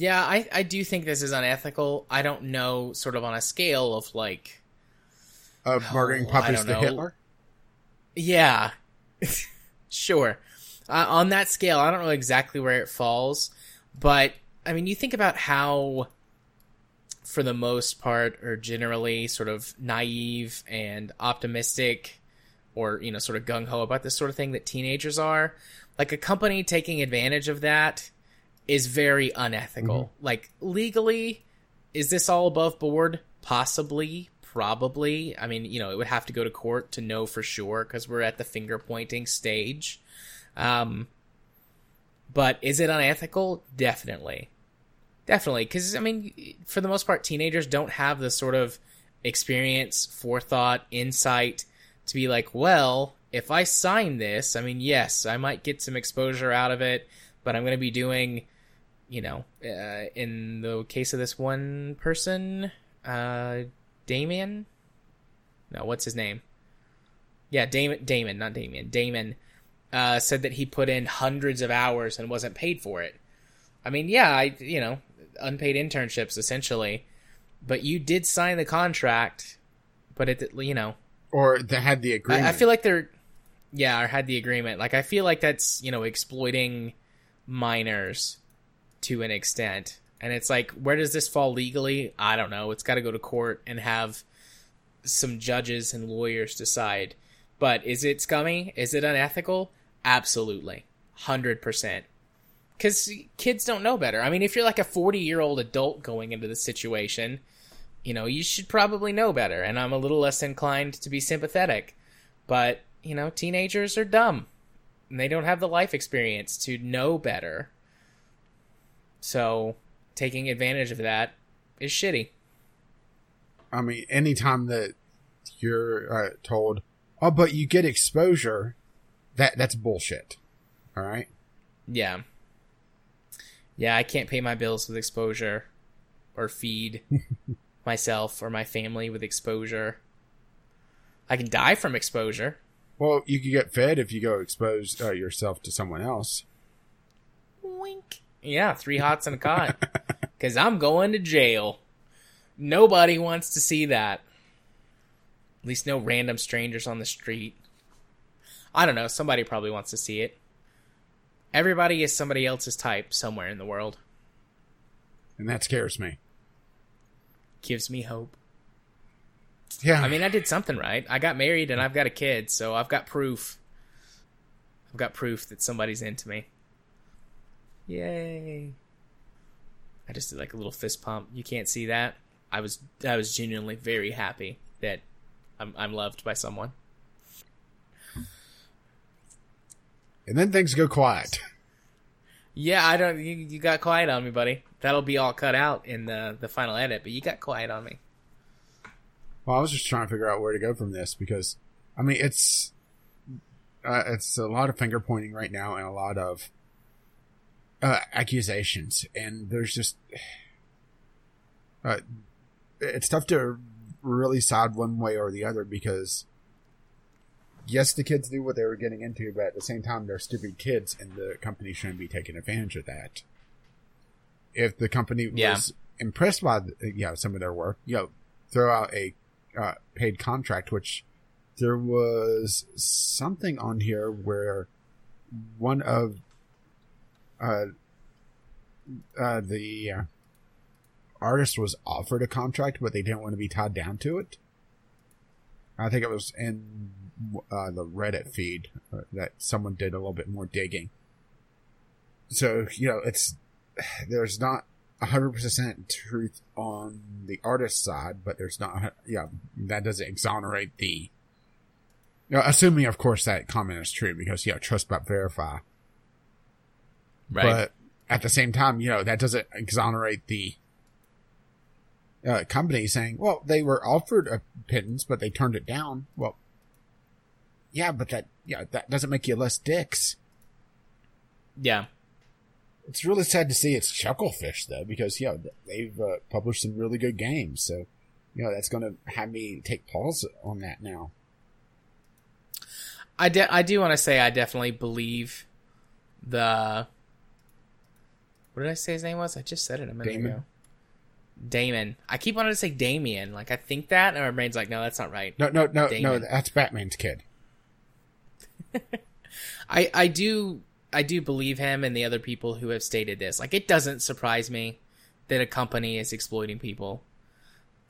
Yeah, I, I do think this is unethical. I don't know, sort of on a scale of like, of bargaining Oh, puppies to know. Hitler. yeah, sure. Uh, on that scale, I don't know exactly where it falls, but I mean, you think about how, for the most part, or generally, sort of naive and optimistic, or you know, sort of gung ho about this sort of thing that teenagers are. Like a company taking advantage of that is very unethical. Like legally, is this all above board? Possibly, probably. I mean, you know, it would have to go to court to know for sure because we're at the finger pointing stage. Um, but is it unethical? Definitely, definitely. Because I mean, for the most part, teenagers don't have the sort of experience, forethought, insight to be like, well, if I sign this, I mean, yes, I might get some exposure out of it, but I'm going to be doing, you know, uh, in the case of this one person, uh, Damien. No, what's his name? Yeah, Damon. Damon, not Damien. Damon uh, said that he put in hundreds of hours and wasn't paid for it. I mean, yeah, I you know, unpaid internships essentially, but you did sign the contract, but it you know, Or they had the agreement. I, I feel like they're yeah, or had the agreement. Like I feel like that's you know exploiting minors to an extent, and it's like where does this fall legally? I don't know. It's got to go to court and have some judges and lawyers decide. But is it scummy? Is it unethical? Absolutely, hundred percent. Because kids don't know better. I mean, if you're like a 40 year old adult going into the situation, you know, you should probably know better. And I'm a little less inclined to be sympathetic. But, you know, teenagers are dumb. And they don't have the life experience to know better. So, taking advantage of that is shitty. I mean, anytime that you're uh, told, "Oh, but you get exposure," that that's bullshit. All right. Yeah. Yeah, I can't pay my bills with exposure or feed myself or my family with exposure. I can die from exposure. Well, you could get fed if you go expose uh, yourself to someone else. Wink. Yeah, three hots and a cot. Because I'm going to jail. Nobody wants to see that. At least no random strangers on the street. I don't know. Somebody probably wants to see it. Everybody is somebody else's type somewhere in the world. And that scares me. Gives me hope. Yeah. I mean, I did something right. I got married and I've got a kid, so I've got proof. I've got proof that somebody's into me. Yay. I just did like a little fist pump. You can't see that. I was I was genuinely very happy that I'm I'm loved by someone. And then things go quiet. Yeah, I don't you, you got quiet on me, buddy. That'll be all cut out in the the final edit, but you got quiet on me. Well, I was just trying to figure out where to go from this because, I mean, it's uh, it's a lot of finger pointing right now and a lot of uh, accusations, and there's just uh, it's tough to really side one way or the other because yes, the kids knew what they were getting into, but at the same time, they're stupid kids, and the company shouldn't be taking advantage of that. If the company Yeah. was impressed by the, you know some of their work, you know, throw out a uh, paid contract, which there was something on here where one of uh, uh, the uh, artist was offered a contract, but they didn't want to be tied down to it. I think it was in uh, the Reddit feed uh, that someone did a little bit more digging. So you know, it's there's not hundred percent truth on the artist side, but there's not. Yeah, that doesn't exonerate the. You know, assuming, of course, that comment is true because you know, trust but verify. Right. But at the same time, you know, that doesn't exonerate the uh, company saying, well, they were offered a pittance, but they turned it down. Well, yeah, but that, yeah, that doesn't make you less dicks. yeah. It's really sad to see it's Chucklefish though, because, you know, they've uh, published some really good games. So, you know, that's going to have me take pause on that now. I, de- I do want to say I definitely believe the. What did I say his name was? I just said it a minute Damon. ago. Damon. I keep wanting to say Damien. Like I think that, and my brain's like, no, that's not right. No, no, no, no, that's Batman's kid. I I do I do believe him and the other people who have stated this. Like it doesn't surprise me that a company is exploiting people.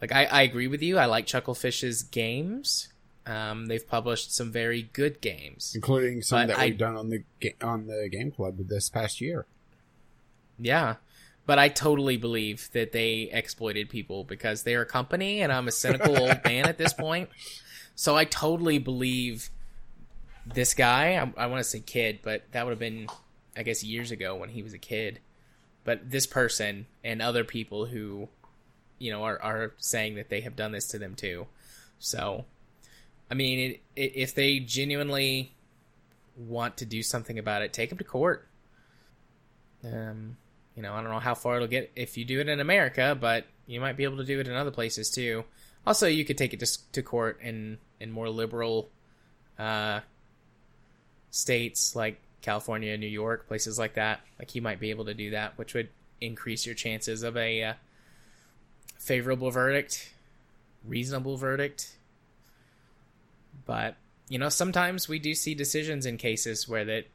Like I, I agree with you. I like Chucklefish's games. Um, they've published some very good games. including some that I- we've done on the on the game club this past year. Yeah. But I totally believe that they exploited people because they're a company and I'm a cynical old man at this point. So I totally believe this guy. I, I want to say kid, but that would have been, I guess, years ago when he was a kid. But this person and other people who, you know, are, are saying that they have done this to them too. So, I mean, it, it, if they genuinely want to do something about it, take them to court. Um, you know, I don't know how far it'll get if you do it in America, but you might be able to do it in other places too. Also, you could take it to, to court in in more liberal uh, states like California, New York, places like that. Like you might be able to do that, which would increase your chances of a uh, favorable verdict, reasonable verdict. But you know, sometimes we do see decisions in cases where that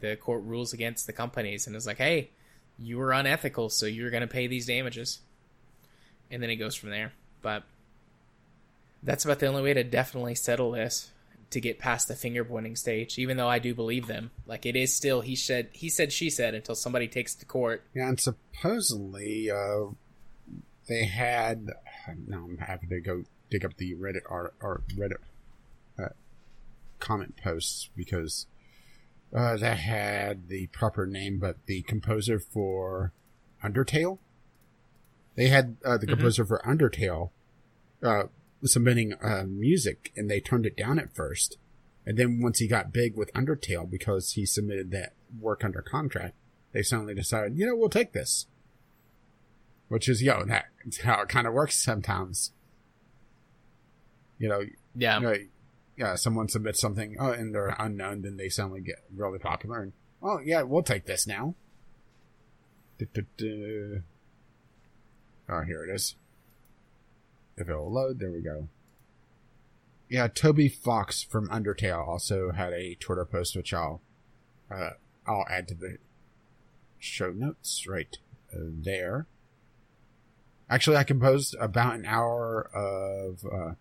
the court rules against the companies and is like, "Hey, you were unethical, so you're going to pay these damages," and then it goes from there. But that's about the only way to definitely settle this to get past the finger pointing stage. Even though I do believe them, like it is still he said he said she said until somebody takes to court. Yeah, and supposedly uh, they had. Now I'm having to go dig up the Reddit art or Reddit uh, comment posts because uh, that had the proper name, but the composer for Undertale. They had uh, the Mhm. composer for Undertale uh, submitting uh, music, and they turned it down at first. And then once he got big with Undertale, because he submitted that work under contract, they suddenly decided, you know, we'll take this. Which is, you know, that's how it kind of works sometimes. You know, Yeah, you know, yeah, someone submits something, oh, and they're unknown, then they suddenly get really popular, and oh yeah, we'll take this now. Du-du-du. Oh, here it is. If it'll load, there we go. Yeah, Toby Fox from Undertale also had a Twitter post, which I'll uh, I'll add to the show notes right there. Actually, I composed about an hour of uh,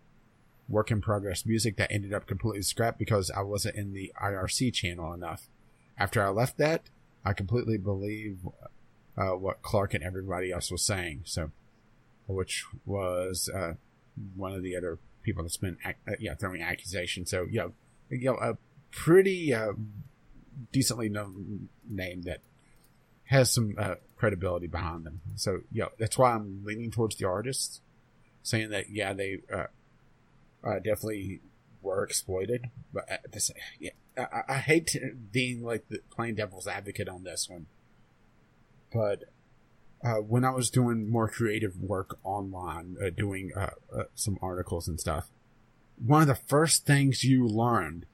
work in progress music that ended up completely scrapped because I wasn't in the IRC channel enough. After I left that, I completely believe uh, what Clark and everybody else was saying. So, which was uh, one of the other people that's been uh, yeah throwing accusations. So, you know, you know a pretty uh, decently known name that has some uh, credibility behind them. So, yeah, that's why I'm leaning towards the artists, saying that yeah they uh, definitely were exploited, but yeah, I, I hate being like the plain devil's advocate on this one, but uh, when I was doing more creative work online, uh, doing uh, uh, some articles and stuff, one of the first things you learned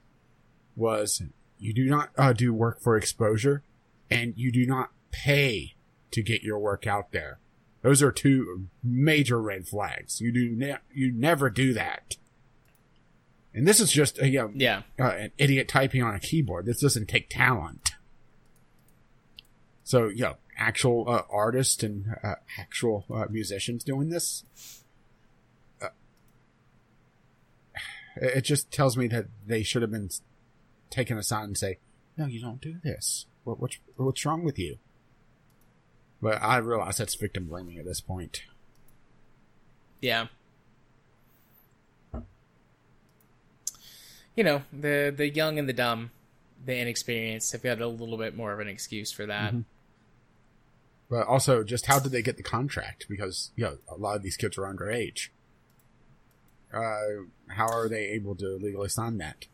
was you do not uh, do work for exposure, and you do not pay to get your work out there. Those are two major red flags. You do ne- you never do that. And this is just a, you know, Yeah. uh, an idiot typing on a keyboard. This doesn't take talent. So, know, actual uh, artists and uh, actual uh, musicians doing this, uh, it just tells me that they should have been taken aside and say, "No, you don't do this. What, what's what's wrong with you?" But I realize that's victim blaming at this point. Yeah. You know, the the young and the dumb, the inexperienced have got a little bit more of an excuse for that. Mhm. But also, just how did they get the contract? Because you know, a lot of these kids are underage. Uh, how are they able to legally sign that?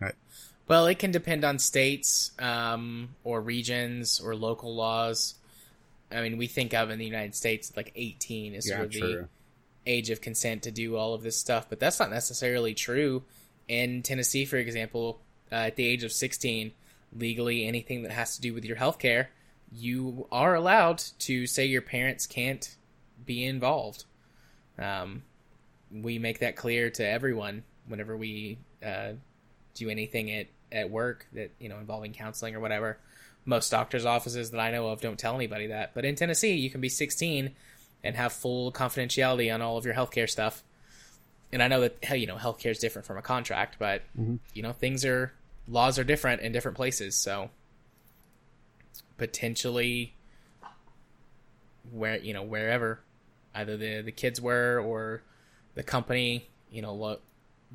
Right. Well, it can depend on states, um, or regions, or local laws. I mean, we think of in the United States like 18 is Yeah, sort of the age of consent to do all of this stuff, but that's not necessarily true. In Tennessee, for example, uh, at the age of 16, legally anything that has to do with your health care, you are allowed to say your parents can't be involved. Um, we make that clear to everyone whenever we uh, do anything at, at work that you know involving counseling or whatever. Most doctors' offices that I know of don't tell anybody that, but in Tennessee, you can be 16 and have full confidentiality on all of your healthcare stuff. And I know that hell, you know healthcare is different from a contract, but Mhm. you know things are laws are different in different places, so potentially where you know wherever either the the kids were or the company, you know, lo-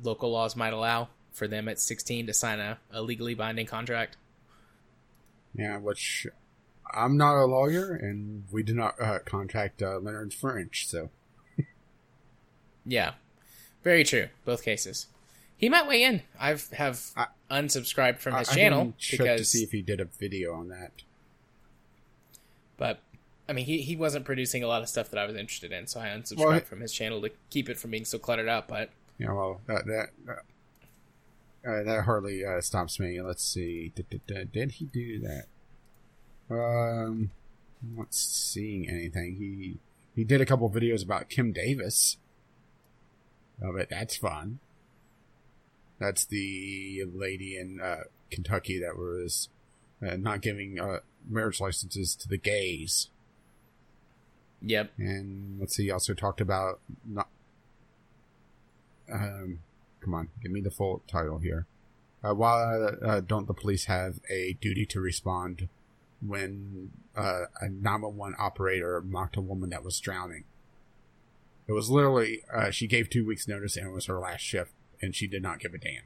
local laws might allow for them at 16 to sign a, a legally binding contract. Yeah, which I'm not a lawyer, and we did not uh, contact uh, Leonard French, so Yeah, very true. Both cases. He might weigh in. I've have I- unsubscribed from his I, I channel didn't check to see if he did a video on that. But I mean, he he wasn't producing a lot of stuff that I was interested in, so I unsubscribed Well, from his channel to keep it from being so cluttered up. But Yeah, well, that that uh, that hardly uh, stops me. Let's see, did, did, did, did he do that? Um, I'm not seeing anything. He he did a couple videos about Kim Davis. Oh, but that's fun. That's the lady in uh, Kentucky that was uh, not giving uh, marriage licenses to the gays. yep, And let's see, he also talked about not. Um, come on, give me the full title here. Uh, why uh, don't the police have a duty to respond when uh, a 911 operator mocked a woman that was drowning? It was literally, uh, she gave two weeks' notice and it was her last shift, and she did not give a damn.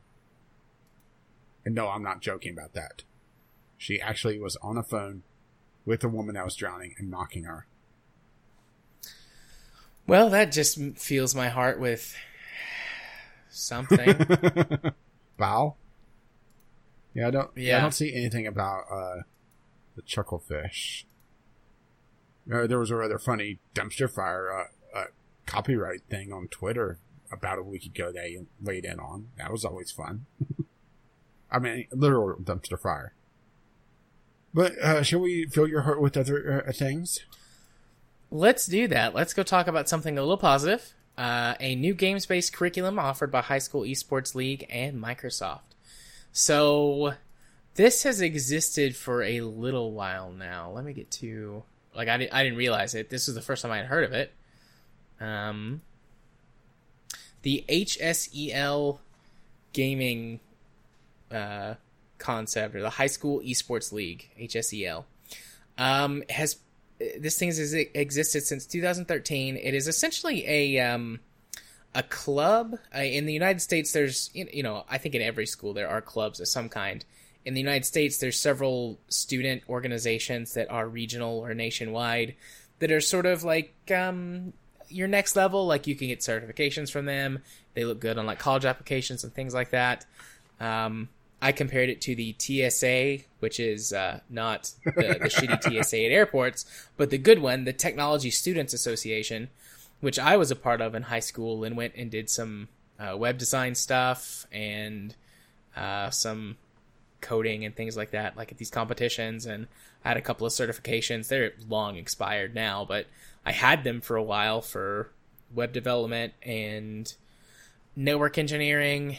And no, I'm not joking about that. She actually was on a phone with a woman that was drowning and mocking her. well, that just fills my heart with something. Bow. Yeah, I don't. Yeah. I don't see anything about uh, the chucklefish. Uh, there was a rather funny dumpster fire uh, uh, copyright thing on Twitter about a week ago that you laid in on. That was always fun. I mean, literal dumpster fire. But uh, shall we fill your heart with other uh, things? Let's do that. Let's go talk about something a little positive. Uh, a new games based curriculum offered by High School Esports League and Microsoft. So, this has existed for a little while now. Let me get to. Like, I, I didn't realize it. This is the first time I had heard of it. Um, the HSEL gaming uh, concept, or the High School Esports League, HSEL, um, has this thing has existed since 2013. It is essentially a um, a club uh, in the United States. There's you know I think in every school there are clubs of some kind. In the United States, there's several student organizations that are regional or nationwide that are sort of like um, your next level. Like you can get certifications from them. They look good on like college applications and things like that. Um, I compared it to the TSA, which is uh, not the, the shitty TSA at airports, but the good one, the Technology Students Association, which I was a part of in high school and went and did some uh, web design stuff and uh, some coding and things like that, like at these competitions. And I had a couple of certifications. They're long expired now, but I had them for a while for web development and network engineering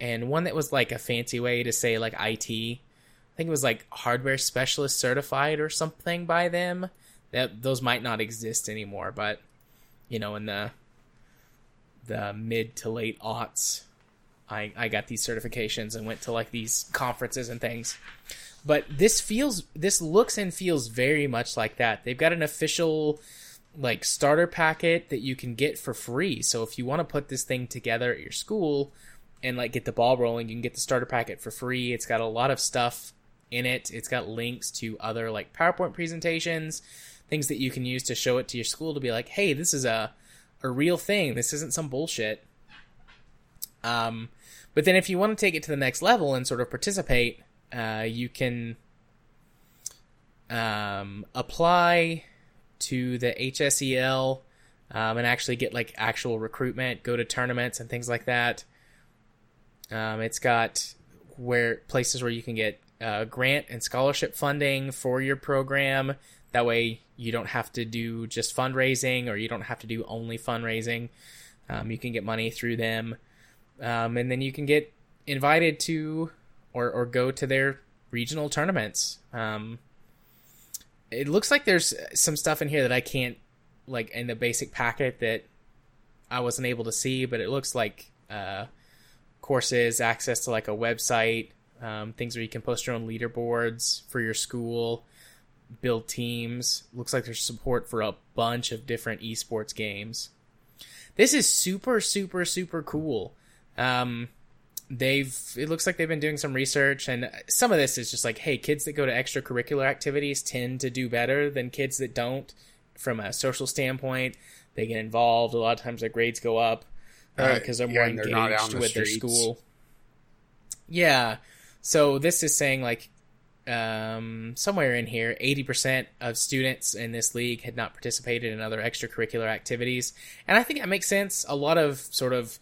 and one that was like a fancy way to say like IT. I think it was like hardware specialist certified or something by them. That those might not exist anymore, but you know, in the the mid to late aughts, I I got these certifications and went to like these conferences and things. But this feels this looks and feels very much like that. They've got an official like starter packet that you can get for free. So if you want to put this thing together at your school, and like get the ball rolling. You can get the starter packet for free. It's got a lot of stuff in it. It's got links to other like PowerPoint presentations, things that you can use to show it to your school to be like, "Hey, this is a a real thing. This isn't some bullshit." Um, but then if you want to take it to the next level and sort of participate, uh, you can um, apply to the HSEL um, and actually get like actual recruitment, go to tournaments and things like that. Um, it's got where places where you can get uh, grant and scholarship funding for your program. That way, you don't have to do just fundraising, or you don't have to do only fundraising. Um, you can get money through them, um, and then you can get invited to or or go to their regional tournaments. Um, it looks like there's some stuff in here that I can't like in the basic packet that I wasn't able to see, but it looks like uh, courses, access to like a website, um, things where you can post your own leaderboards for your school, build teams. Looks like there's support for a bunch of different esports games. This is super, super, super cool. Um, they've it looks like they've been doing some research and some of this is just like hey kids that go to extracurricular activities tend to do better than kids that don't from a social standpoint they get involved a lot of times their grades go up because uh, they're more yeah, engaged they're with the their school. Yeah, so this is saying like um, somewhere in here, 80% of students in this league had not participated in other extracurricular activities. And I think that makes sense. A lot of sort of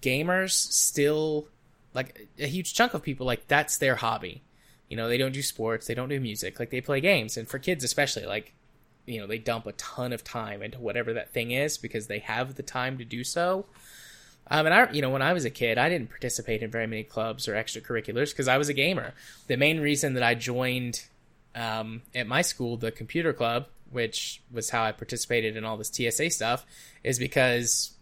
gamers still, like a huge chunk of people, like that's their hobby. You know, they don't do sports, they don't do music, like they play games. And for kids, especially, like, you know, they dump a ton of time into whatever that thing is because they have the time to do so. Um, and I, you know, when I was a kid, I didn't participate in very many clubs or extracurriculars because I was a gamer. The main reason that I joined um, at my school, the computer club, which was how I participated in all this TSA stuff, is because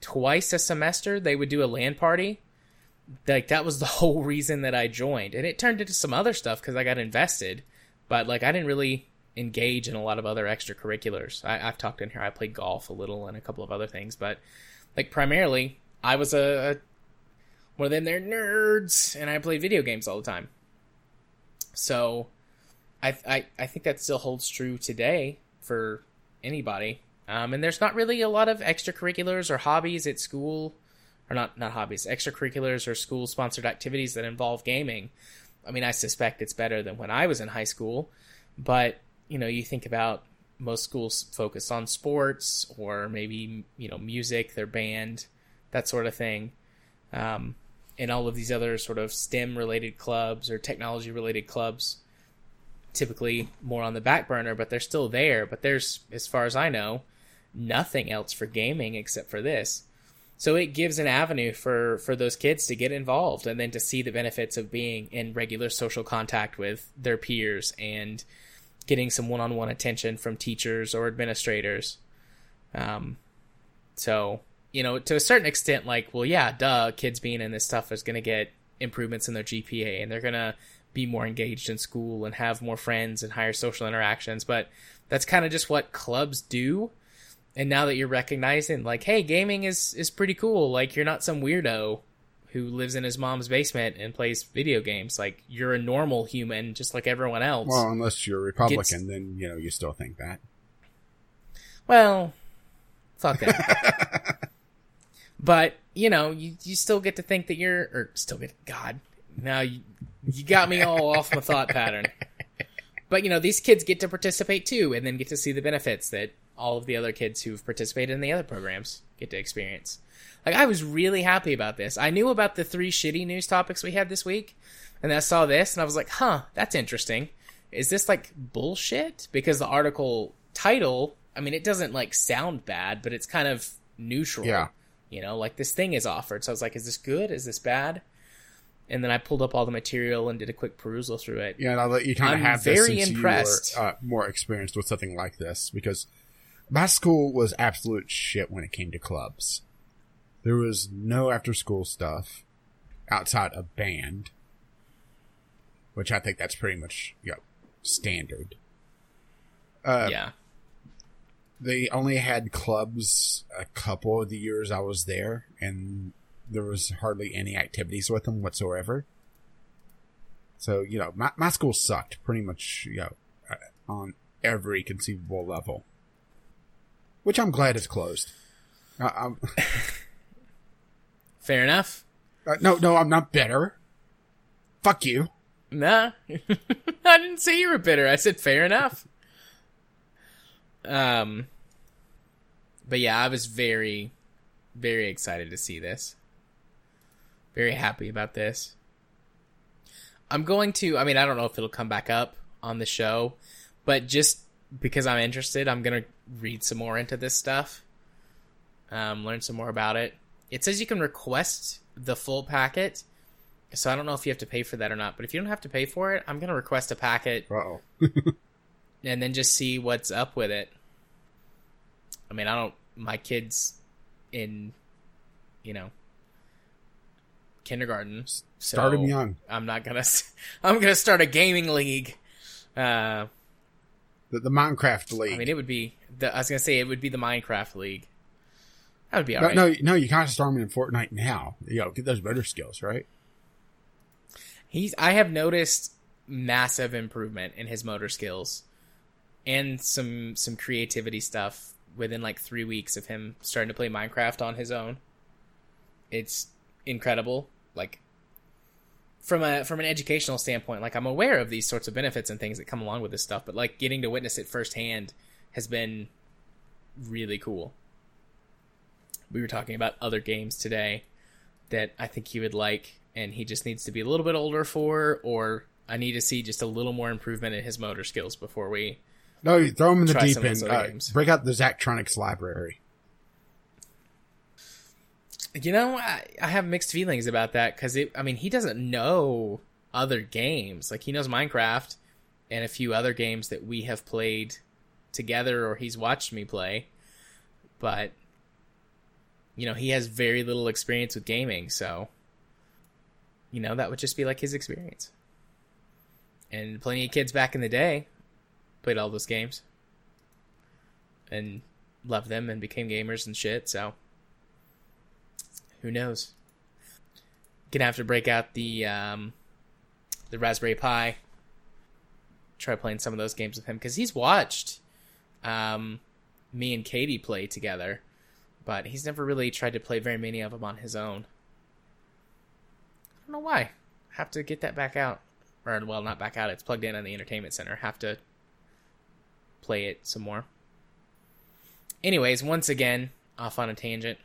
twice a semester they would do a LAN party. Like that was the whole reason that I joined, and it turned into some other stuff because I got invested. But like I didn't really engage in a lot of other extracurriculars. I, I've talked in here. I played golf a little and a couple of other things, but like primarily, I was a, a one of them they're nerds, and I played video games all the time. So, I I I think that still holds true today for anybody. Um, and there's not really a lot of extracurriculars or hobbies at school, or not not hobbies, extracurriculars or school sponsored activities that involve gaming. I mean, I suspect it's better than when I was in high school, but you know, you think about most schools focus on sports or maybe you know music, their band, that sort of thing, um, and all of these other sort of STEM related clubs or technology related clubs. typically more on the back burner, but they're still there. But there's, as far as I know, nothing else for gaming except for this. So it gives an avenue for for those kids to get involved and then to see the benefits of being in regular social contact with their peers and getting some one-on-one attention from teachers or administrators. Um, so you know, to a certain extent, like, well, yeah, duh, kids being in this stuff is going to get improvements in their GPA and they're going to be more engaged in school and have more friends and higher social interactions. But that's kind of just what clubs do and now that you're recognizing like hey gaming is is pretty cool like you're not some weirdo who lives in his mom's basement and plays video games. Like you're a normal human just like everyone else. Well unless you're a republican Gets... then you know you still think that. Well fuck that but you know you, you still get to think that you're or still get god now you, you got me all off my thought pattern. But you know these kids get to participate too and then get to see the benefits that all of the other kids who've participated in the other programs get to experience. Like I was really happy about this. I knew about the three shitty news topics we had this week, and I saw this and I was like, "Huh, that's interesting. Is this like bullshit?" Because the article title, I mean, it doesn't like sound bad, but it's kind of neutral. Yeah. You know, like this thing is offered. So I was like, "Is this good? Is this bad?" And then I pulled up all the material and did a quick perusal through it. Yeah, now that you kind of have very this impressed. Were, uh, more experienced with something like this because my school was absolute shit when it came to clubs. There was no after school stuff outside of band, which I think that's pretty much you know, standard. Uh, yeah. They only had clubs a couple of the years I was there, and there was hardly any activities with them whatsoever. So, you know, my, my school sucked pretty much, you know, uh, on every conceivable level which I'm glad is closed. Uh, Fair enough. Uh, no, no, I'm not bitter. Fuck you. Nah, I didn't say you were bitter. I said fair enough. Um, but yeah, I was very, very excited to see this. Very happy about this. I'm going to. I mean, I don't know if it'll come back up on the show, but just because I'm interested, I'm gonna read some more into this stuff, um, learn some more about it. It says you can request the full packet, so I don't know if you have to pay for that or not. But if you don't have to pay for it, I'm gonna request a packet, oh, and then just see what's up with it. I mean, I don't. My kids in, you know, kindergarten. Start so young. I'm not gonna. I'm gonna start a gaming league. Uh, the, the Minecraft League. I mean, it would be. The, I was gonna say it would be the Minecraft League. That would be alright. No, no, no, you can't start him in Fortnite now. You know, get those motor skills, right? He's. I have noticed massive improvement in his motor skills, and some some creativity stuff within like three weeks of him starting to play Minecraft on his own. It's incredible. Like from a from an educational standpoint, like I'm aware of these sorts of benefits and things that come along with this stuff, but like getting to witness it firsthand has been really cool. We were talking about other games today that I think he would like, and he just needs to be a little bit older for, or I need to see just a little more improvement in his motor skills before we. No, throw him in the deep end. Uh, break out the Zachtronics library. You know, I, I have mixed feelings about that because I mean, he doesn't know other games. Like he knows Minecraft and a few other games that we have played together or he's watched me play, but you know, he has very little experience with gaming, so you know that would just be like his experience. And plenty of kids back in the day played all those games and loved them and became gamers and shit. So who knows? Gonna have to break out the um, the Raspberry Pi. Try playing some of those games with him because he's watched um, me and Katie play together, but he's never really tried to play very many of them on his own. I don't know why. Have to get that back out, or well, not back out. It's plugged in on the entertainment center. Have to play it some more. Anyways, once again, off on a tangent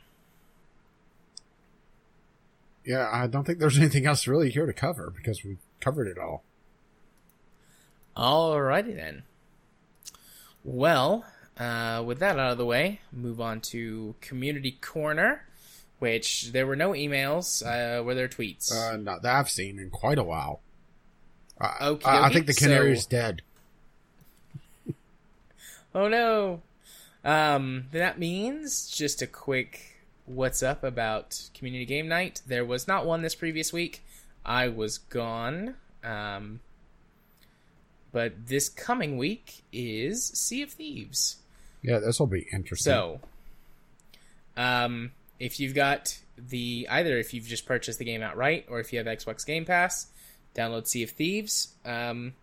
yeah, I don't think there's anything else really here to cover because we've covered it all. Alrighty then. Well, uh, with that out of the way, move on to Community Corner, which there were no emails. Uh, were there tweets? Uh, not that I've seen in quite a while. Uh, Okie I, I think the canary is So- dead. Oh no. Um, that means just a quick what's up about community game night. There was not one this previous week. I was gone. Um, but this coming week is Sea of Thieves. Yeah, this will be interesting. So, um, if you've got the either if you've just purchased the game outright or if you have Xbox Game Pass, download Sea of Thieves. Um,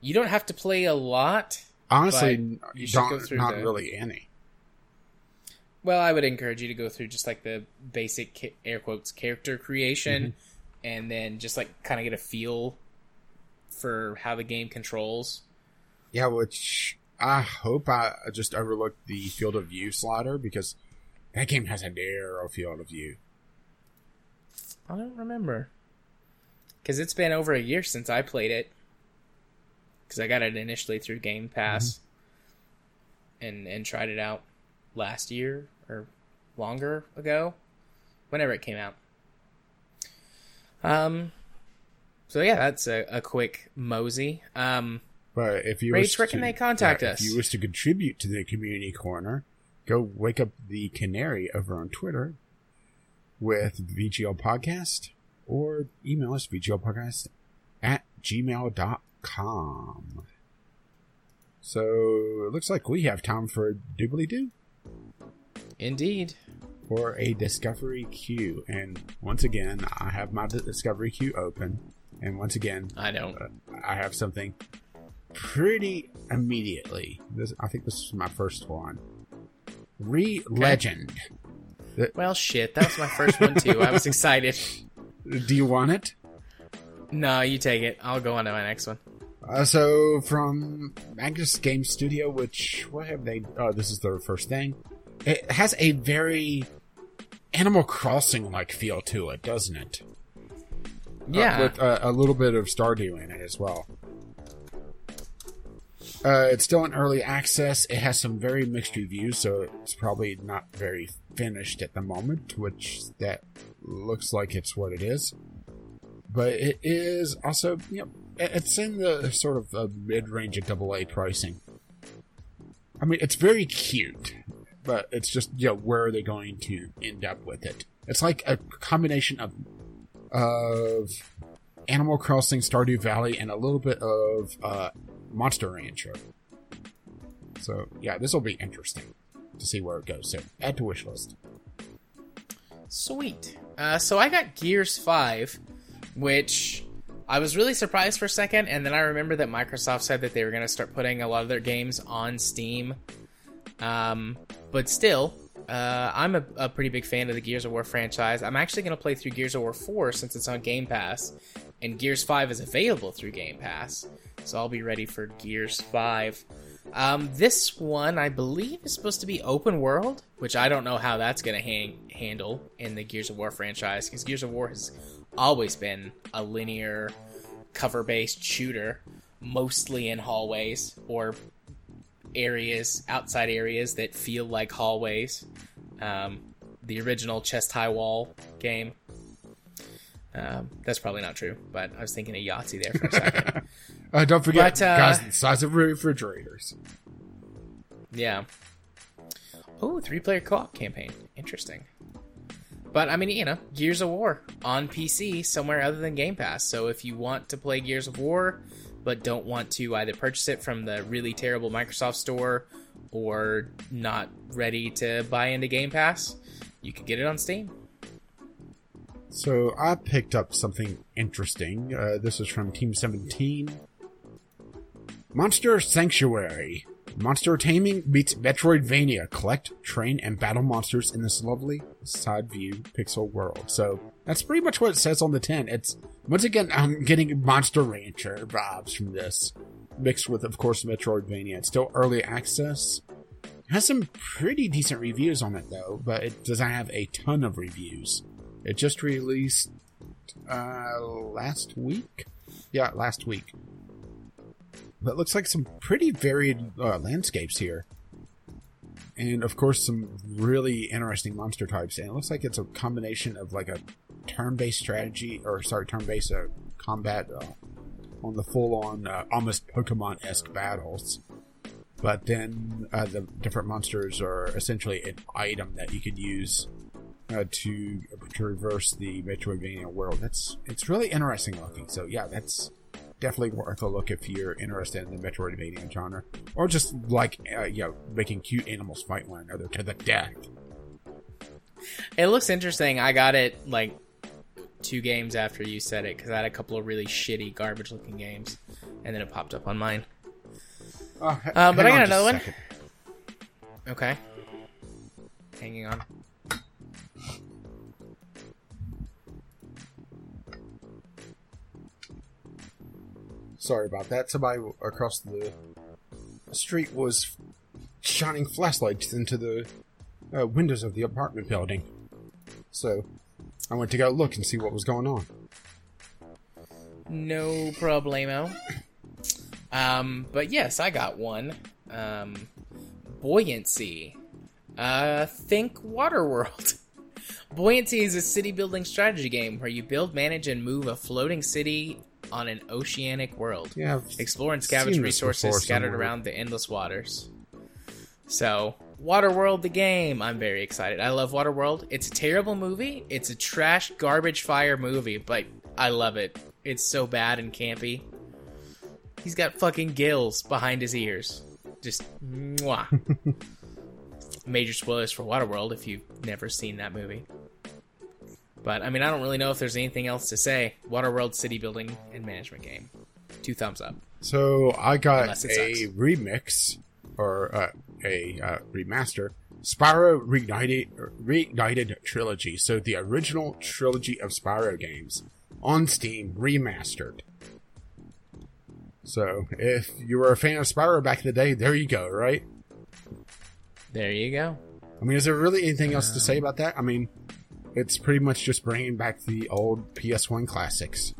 you don't have to play a lot. honestly, you should go don't, through not the- really any. Well, I would encourage you to go through just like the basic air quotes character creation, Mm-hmm. and then just like kind of get a feel for how the game controls. Yeah, which I hope I just overlooked the field of view slider because that game has a narrow field of view. I don't remember because it's been over a year since I played it. Because I got it initially through Game Pass, and and tried it out last year or longer ago, whenever it came out. Um. So yeah, that's a, a quick mosey. Um. But if you was where can they contact yeah, us? If you wish to contribute to the community corner, go wake up the canary over on Twitter with VGL Podcast or email us VGLPodcast at gmail.com. So it looks like we have time for a doobly doo Indeed. for a discovery queue. And once again, I have my discovery queue open. And once again, I don't. uh, I have something pretty immediately. This, I think this is my first one. Re Legend. Well, shit. That was my first one too. I was excited. Do you want it? No, you take it. I'll go on to my next one. Uh, so from Magnus Game Studio, which what have they? Oh, this is their first thing. It has a very Animal Crossing like feel to it, doesn't it? Uh, Yeah. with uh, a little bit of Stardew in it as well. Uh, it's still in early access. It has some very mixed reviews, so it's probably not very finished at the moment, which that looks like it's what it is. But it is also, you know, it's in the sort of uh, mid-range of double A pricing. I mean, it's very cute, but it's just, you know, where are they going to end up with it? It's like a combination of of Animal Crossing, Stardew Valley, and a little bit of uh, Monster Rancher. So yeah, this will be interesting to see where it goes. So add to wish list. Sweet. Uh, so I got Gears 5, which I was really surprised for a second, and then I remember that Microsoft said that they were going to start putting a lot of their games on Steam. Um, but still, uh, I'm a, a pretty big fan of the Gears of War franchise. I'm actually going to play through Gears of War 4 since it's on Game Pass, and Gears 5 is available through Game Pass. So I'll be ready for Gears 5. Um, this one, I believe, is supposed to be open world, which I don't know how that's going to hang handle in the Gears of War franchise, because Gears of War has always been a linear, cover-based shooter, mostly in hallways or areas, outside areas that feel like hallways. Um, the original chest high wall game. Um, that's probably not true, but I was thinking of Yahtzee there for a second. Uh, don't forget, But, uh, guys, the size of refrigerators. Yeah. Oh, three player co op campaign. Interesting. But I mean, you know, Gears of War on PC somewhere other than Game Pass. So if you want to play Gears of War, but don't want to either purchase it from the really terrible Microsoft store or not ready to buy into Game Pass, you could get it on Steam. So I picked up something interesting. Uh, this is from Team 17. Monster Sanctuary. Monster taming meets Metroidvania. Collect, train, and battle monsters in this lovely side view pixel world. So that's pretty much what it says on the tin. It's once again I'm getting Monster Rancher vibes from this, mixed with of course Metroidvania. It's still early access. It has some pretty decent reviews on it though, but it doesn't have a ton of reviews. It just released uh, last week. Yeah, last week. But looks like some pretty varied uh, landscapes here. And of course, some really interesting monster types. And it looks like it's a combination of like a turn based strategy, or sorry, turn based uh, combat uh, on the full on, uh, almost Pokemon esque battles. But then uh, the different monsters are essentially an item that you can use uh, to traverse the Metroidvania world. That's it's really interesting looking. So yeah, that's definitely worth a look if you're interested in the Metroidvania genre, or just like uh, you know making cute animals fight one another to the death. It looks interesting. I got it like two games after you said it because I had a couple of really shitty, garbage-looking games, and then it popped up on mine. Uh, Uh, but I got on just a another one. Okay. Hanging on. Sorry about that. Somebody across the street was shining flashlights into the uh, windows of the apartment building. So I went to go look and see what was going on. No problemo. Um, but yes, I got one. Um, buoyancy. Uh, think Waterworld. Buoyancy is a city building strategy game where you build, manage, and move a floating city on an oceanic world. Yeah, I've Explore and scavenge resources scattered somewhere. around the endless waters. So, Waterworld the game. I'm very excited. I love Waterworld. It's a terrible movie. It's a trash garbage fire movie, but I love it. It's so bad and campy. He's got fucking gills behind his ears. Just mwah. Major spoilers for Waterworld if you've never seen that movie. But I mean, I don't really know if there's anything else to say. Waterworld city building and management game. Two thumbs up. So I got a sucks. remix or uh, a uh, remaster. Spyro Reignited, Reignited Trilogy. So the original trilogy of Spyro games on Steam remastered. So if you were a fan of Spyro back in the day, there you go, right? There you go. I mean, is there really anything else to say about that? I mean, it's pretty much just bringing back the old PS1 classics.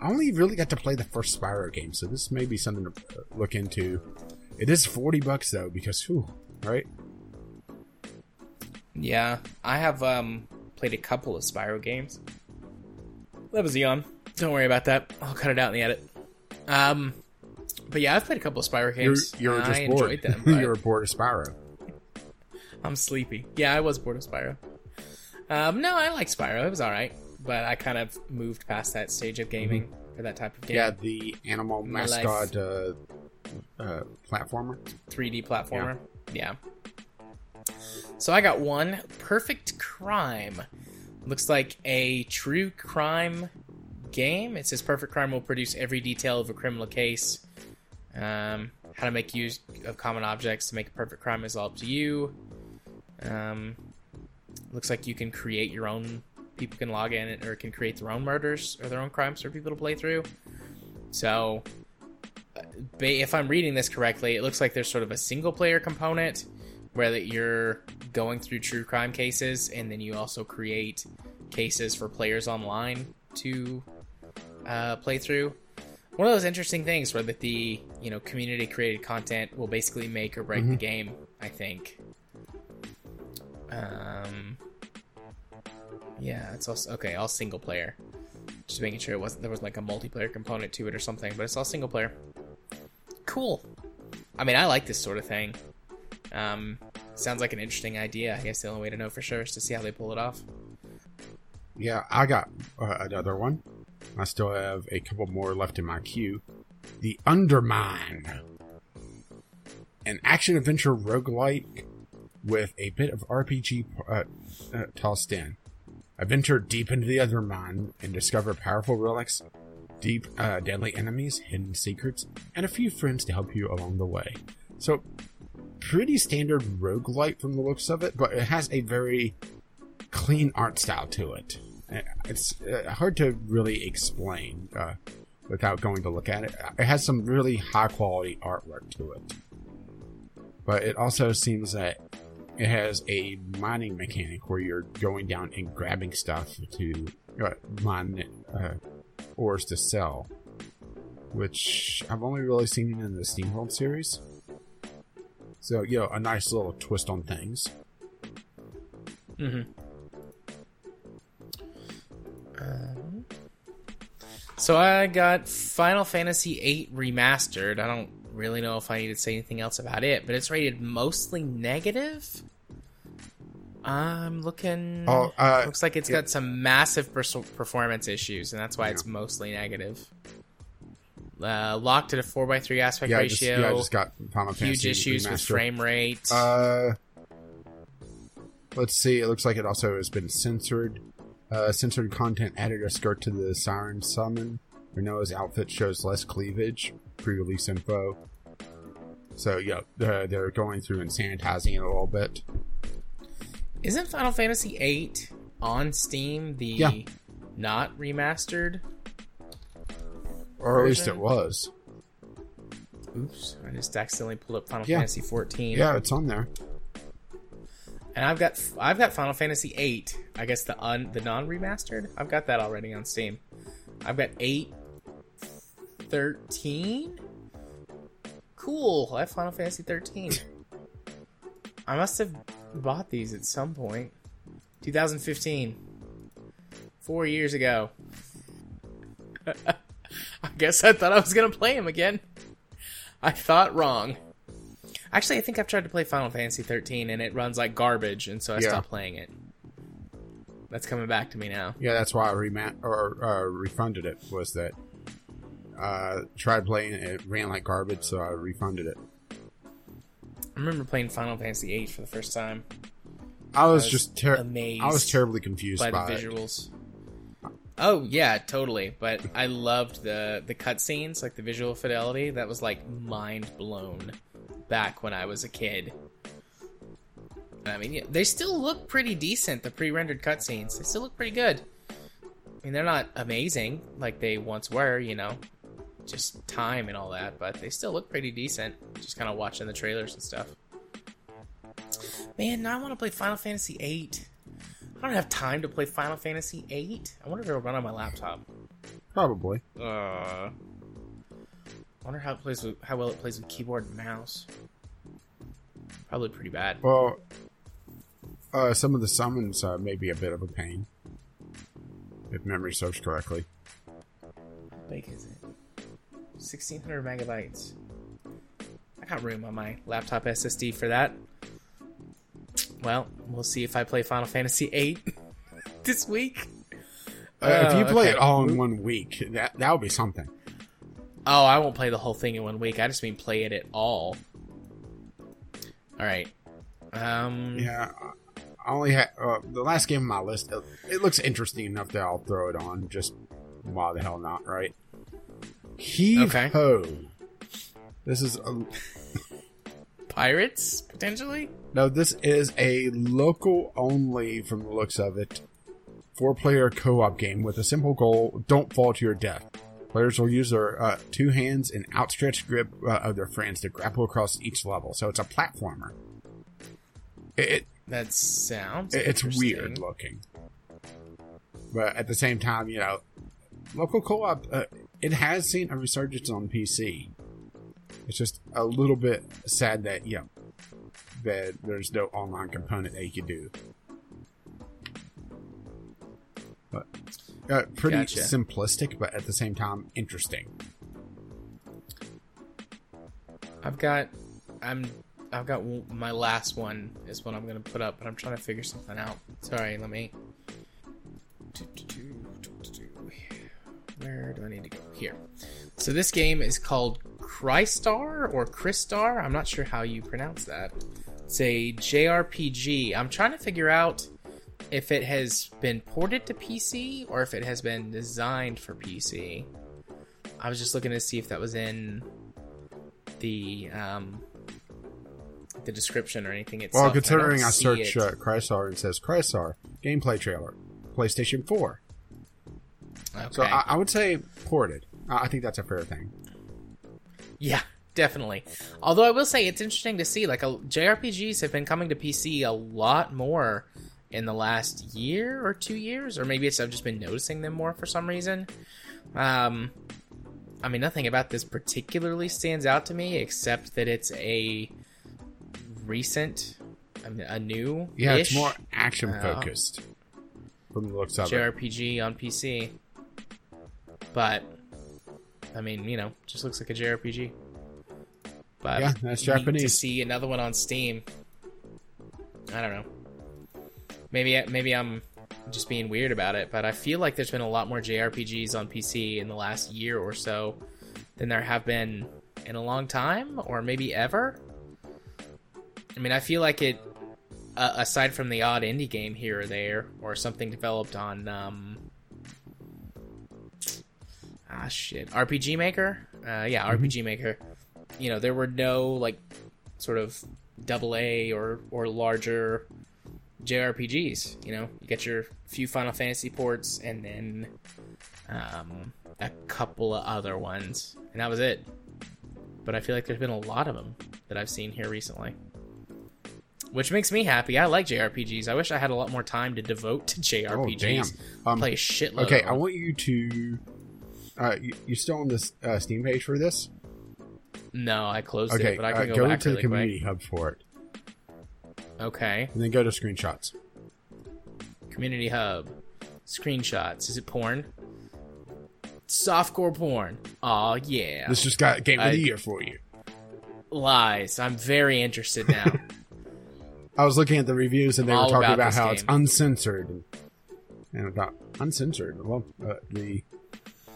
I only really got to play the first Spyro game, so this may be something to look into. It is 40 bucks though, because, whew, right? Yeah, I have um played a couple of Spyro games. That was Eon. Don't worry about that. I'll cut it out in the edit. Um, but yeah, I've played a couple of Spyro You're, games. you're just I bored. enjoyed them. you're bored of Spyro. I'm sleepy. Yeah, I was bored of Spyro. Um, no, I like Spyro. It was all right, but I kind of moved past that stage of gaming for that type of game. Yeah, the animal My mascot uh, uh, platformer. 3D platformer. Yeah. So I got one Perfect Crime. Looks like a true crime game. It says Perfect Crime will produce every detail of a criminal case. Um, how to make use of common objects to make a perfect crime is all up to you. Um, looks like you can create your own. People can log in and or can create their own murders or their own crimes for people to play through. So if I'm reading this correctly, it looks like there's sort of a single player component where that you're going through true crime cases, and then you also create cases for players online to uh, play through. One of those interesting things where that the you know community created content will basically make or break the game. I think. Um. Yeah, it's also okay. All single player. Just making sure it wasn't there was like a multiplayer component to it or something, but it's all single player. Cool. I mean, I like this sort of thing. Um, sounds like an interesting idea. I guess the only way to know for sure is to see how they pull it off. Yeah, I got uh, another one. I still have a couple more left in my queue. The Undermine. An action adventure roguelike with a bit of RPG uh, uh, tossed in. Adventure deep into the Undermine and discover powerful relics, deep, uh, deadly enemies, hidden secrets, and a few friends to help you along the way. So, pretty standard roguelike from the looks of it, but it has a very clean art style to it. Uh, It's uh, hard to really explain uh, without going to look at it. It has some really high quality artwork to it, but it also seems that it has a mining mechanic where you're going down and grabbing stuff to uh, mine uh, ores to sell. which I've only really seen in the SteamWorld series. So, you know, a nice little twist on things. Mm-hmm. Um, so I got Final Fantasy VIII Remastered. I don't really know if I need to say anything else about it, but it's rated mostly negative. I'm looking. Oh, uh, looks like it's yeah. got some massive pers- performance issues, and that's why it's mostly negative. Uh, locked at a four x three aspect yeah, I just, ratio. yeah, I just got Final huge Fantasy issues with frame rate. Uh, let's see. It looks like it also has been censored. Uh, censored content added a skirt to the Siren Summon. Rinoa's outfit shows less cleavage. Pre-release info. So yeah, they're, they're going through and sanitizing it a little bit. Isn't Final Fantasy VIII on Steam the Yeah. not remastered? Or at least it was. Oops, I just accidentally pulled up Final Yeah. Fantasy 14. Yeah, it's on there. And I've got I've got Final Fantasy 8. I guess the un the non remastered. I've got that already on Steam. I've got 8 13. Cool. I have Final Fantasy 13. I must have bought these at some point. 2015. 4 years ago. I guess I thought I was going to play them again. I thought wrong. Actually, I think I've tried to play Final Fantasy 13 and it runs like garbage, and so I Yeah. stopped playing it. That's coming back to me now. Yeah, that's why I remat or uh, refunded it. Was that uh, tried playing it, it ran like garbage, so I refunded it. I remember playing Final Fantasy VIII for the first time I was, was just ter- amazed I was terribly confused by by, the it. visuals. Oh yeah, totally. But I loved the the cutscenes, like the visual fidelity. That was like mind blown back when I was a kid. I mean, yeah, they still look pretty decent. The pre-rendered cutscenes, they still look pretty good. I mean, they're not amazing like they once were, you know, just time and all that, but they still look pretty decent. Just kind of watching the trailers and stuff. Man, now I want to play Final Fantasy VIII. I don't have time to play Final Fantasy VIII. I wonder if it'll run on my laptop. Probably. Uh, I wonder how it plays with how well it plays with keyboard and mouse. Probably pretty bad. Well, uh, some of the summons uh, may be a bit of a pain, if memory serves correctly. How big is it? Sixteen hundred megabytes. I got room on my laptop SSD for that. Well, we'll see if I play Final Fantasy VIII this week. Uh, if you play okay. it all in one week, that that would be something. Oh, I won't play the whole thing in one week. I just mean play it at all. All right. Um. Yeah, I only had uh, the last game on my list. It, it looks interesting enough that I'll throw it on. Just why the hell not, right? Heave Okay. ho! This is a, Pirates potentially. no. This is a local only, from the looks of it, four-player co-op game with a simple goal: don't fall to your death. Players will use their uh, two hands and outstretched grip uh, of their friends to grapple across each level. So it's a platformer. It, it That sounds. it's weird looking, but at the same time, you know, local co-op uh, it has seen a resurgence on PC. It's just a little bit sad that you know that there's no online component that you can do. But uh, pretty Gotcha. simplistic, but at the same time interesting. I've got. I'm. I've got my last one is what I'm gonna put up, but I'm trying to figure something out. Sorry, let me. Where do I need to go? Here. So this game is called Crystar or Crystar. I'm not sure how you pronounce that. It's a JRPG. I'm trying to figure out if it has been ported to PC or if it has been designed for PC. I was just looking to see if that was in the um, the description or anything itself. Well, considering I, see search it. uh, Crysar and it says Crysar gameplay trailer, PlayStation Four. okay. So I, I would say ported. I I think that's a fair thing. Yeah, definitely. Although I will say it's interesting to see like a, JRPGs have been coming to PC a lot more in the last year or two years, or maybe it's I've just been noticing them more for some reason. Um, I mean, nothing about this particularly stands out to me except that it's a recent, I mean, a new, Yeah, it's more action Uh, focused from the looks of it. JRPG on PC. But I mean, you know, just looks like a JRPG. But Yeah, that's neat To see another one on Steam. I don't know. Maybe maybe I'm just being weird about it, but I feel like there's been a lot more JRPGs on PC in the last year or so than there have been in a long time, or maybe ever. I mean, I feel like it uh, aside from the odd indie game here or there, or something developed on um, ah shit RPG Maker, uh, yeah RPG Maker. You know, there were no like sort of double A or or larger JRPGs. You know, you get your few Final Fantasy ports and then um, a couple of other ones, and that was it. But I feel like there's been a lot of them that I've seen here recently which makes me happy. I like JRPGs. I wish I had a lot more time to devote to JRPGs. Oh, damn. Um, Play a shitload. Okay, I want you to. Uh, you, you still on this uh, Steam page for this? No, I closed Okay, it, but I uh, can go, go back into the really community hub for it. Okay, and then go to screenshots. community hub, screenshots. Is it porn? Softcore porn. Oh yeah. This just got game of I- the year for you. Lies. I'm very interested now. I was looking at the reviews, and they I'm were talking about about how it's uncensored, and, and about uncensored. Well, uh, the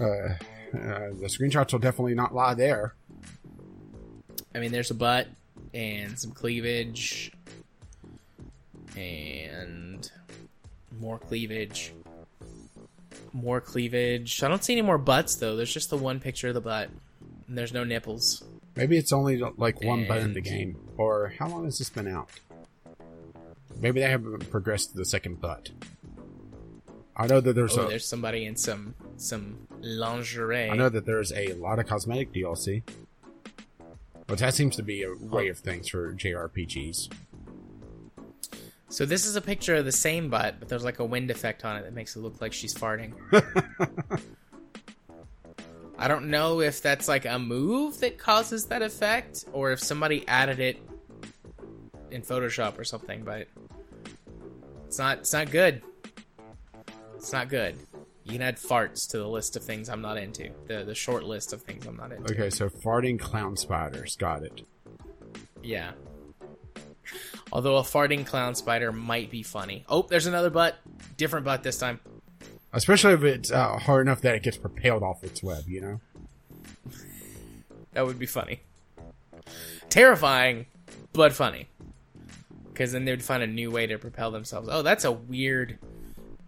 uh, uh, the screenshots will definitely not lie there. I mean, there's a butt and some cleavage and more cleavage. More cleavage. I don't see any more butts though. There's just the one picture of the butt. And there's no nipples. Maybe it's only like one butt in the game. Or how long has this been out? Maybe they haven't progressed to the second butt. I know that there's Oh, a. there's somebody in some some lingerie. I know that there's a lot of cosmetic DLC. But that seems to be a way of things for JRPGs. So this is a picture of the same butt, but there's like a wind effect on it that makes it look like she's farting. I don't know if that's like a move that causes that effect or if somebody added it in Photoshop or something, but it's not it's not good. It's not good. You can add farts to the list of things I'm not into. The the short list of things I'm not into. Okay, so farting clown spiders. Got it. Yeah. Although a farting clown spider might be funny. Oh, there's another butt. Different butt this time. Especially if it's uh, hard enough that it gets propelled off its web, you know? That would be funny. Terrifying, but funny. Because then they would find a new way to propel themselves. Oh, that's a weird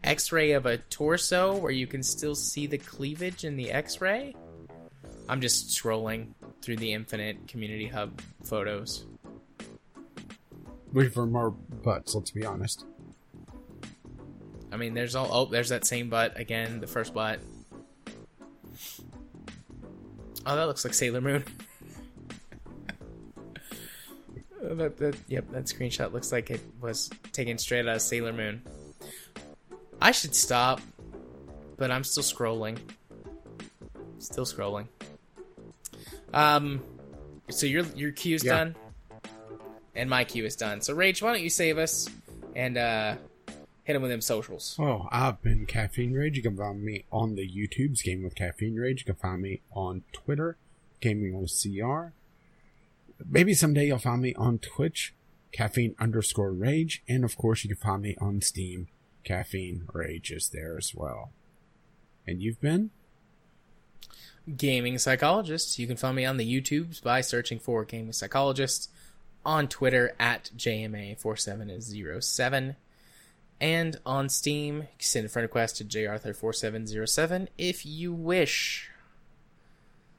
x ray of a torso where you can still see the cleavage in the x ray. I'm just scrolling through the infinite community hub photos. Looking for more butts, let's be honest. I mean, there's all. Oh, there's that same butt again. The first butt. Oh, that looks like Sailor Moon. That, that, yep, that screenshot looks like it was taken straight out of Sailor Moon. I should stop, but I'm still scrolling. Still scrolling. Um, so your your queue's Yeah. done, and my queue is done. So Rage, why don't you save us and uh hit him with them socials? Oh, I've been Caffeine Rage. You can find me on the YouTube's Game with Caffeine Rage. You can find me on Twitter, Gaming with CR. Maybe someday you'll find me on Twitch, Caffeine underscore Rage. And of course, you can find me on Steam, Caffeine Rage is there as well. And you've been? gaming psychologist. You can find me on the YouTubes by searching for gaming psychologist, on Twitter at JMA4707, and on Steam, send a friend request to JArthur4707 if you wish.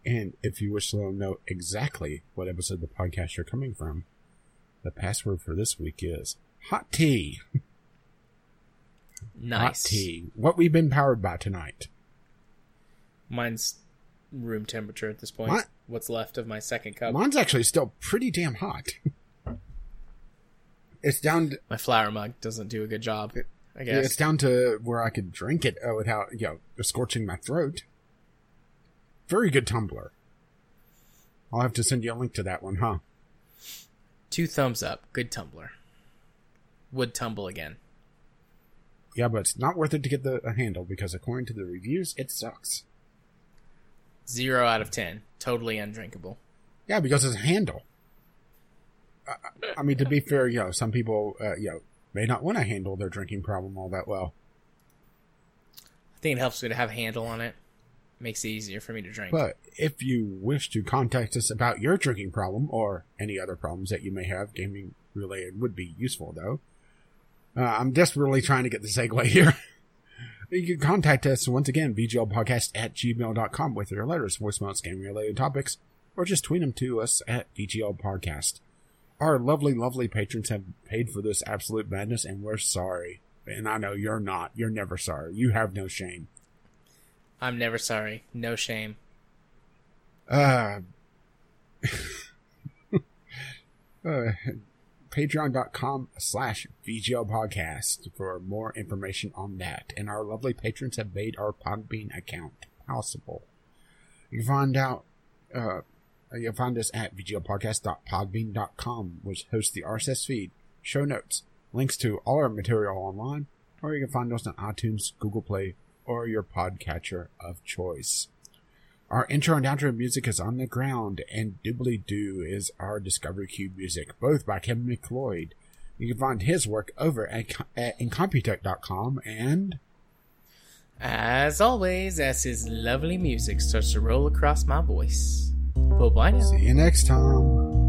And if you wish to know exactly what episode of the podcast you're coming from, the password for this week is hot tea. Hot tea. What we've been powered by tonight. Mine's room temperature at this point. What? What's left of my second cup. Mine's actually still pretty damn hot. it's down. To, my flower mug doesn't do a good job, I yeah, guess. it's down to where I could drink it uh, without you know scorching my throat. Very good tumbler. I'll have to send you a link to that one, huh? Two thumbs up. Good tumbler. Would tumble again. Yeah, but it's not worth it to get the a handle because according to the reviews, it sucks. Zero out of ten. Totally undrinkable. Yeah, because it's a handle. I, I mean, to be fair, you know, some people, uh, you know, may not want to handle their drinking problem all that well. I think it helps me to have a handle on it. Makes it easier for me to drink. But if you wish to contact us about your drinking problem or any other problems that you may have, gaming related would be useful though. Uh, I'm desperately trying to get the segue here. you can contact us once again, vglpodcast at gmail.com with your letters, voicemails, gaming related topics, or just tweet them to us at VGL Podcast. Our lovely, lovely patrons have paid for this absolute madness, and we're sorry. And I know you're not. You're never sorry. You have no shame. I'm never sorry. No shame. Uh, uh, Patreon.com slash VGL podcast for more information on that. And our lovely patrons have made our Podbean account possible. You can find out, uh, you'll find us at vglpodcast.podbean.com, which hosts the RSS feed, show notes, links to all our material online, or you can find us on iTunes, Google Play, or your podcatcher of choice. Our intro and outro music is On the Ground, and Doobly Doo is our Discovery Cube music, both by Kevin MacLeod. You can find his work over at, at Incompetech.com, and As always, as his lovely music starts to roll across my voice. Bye bye now. see you next time.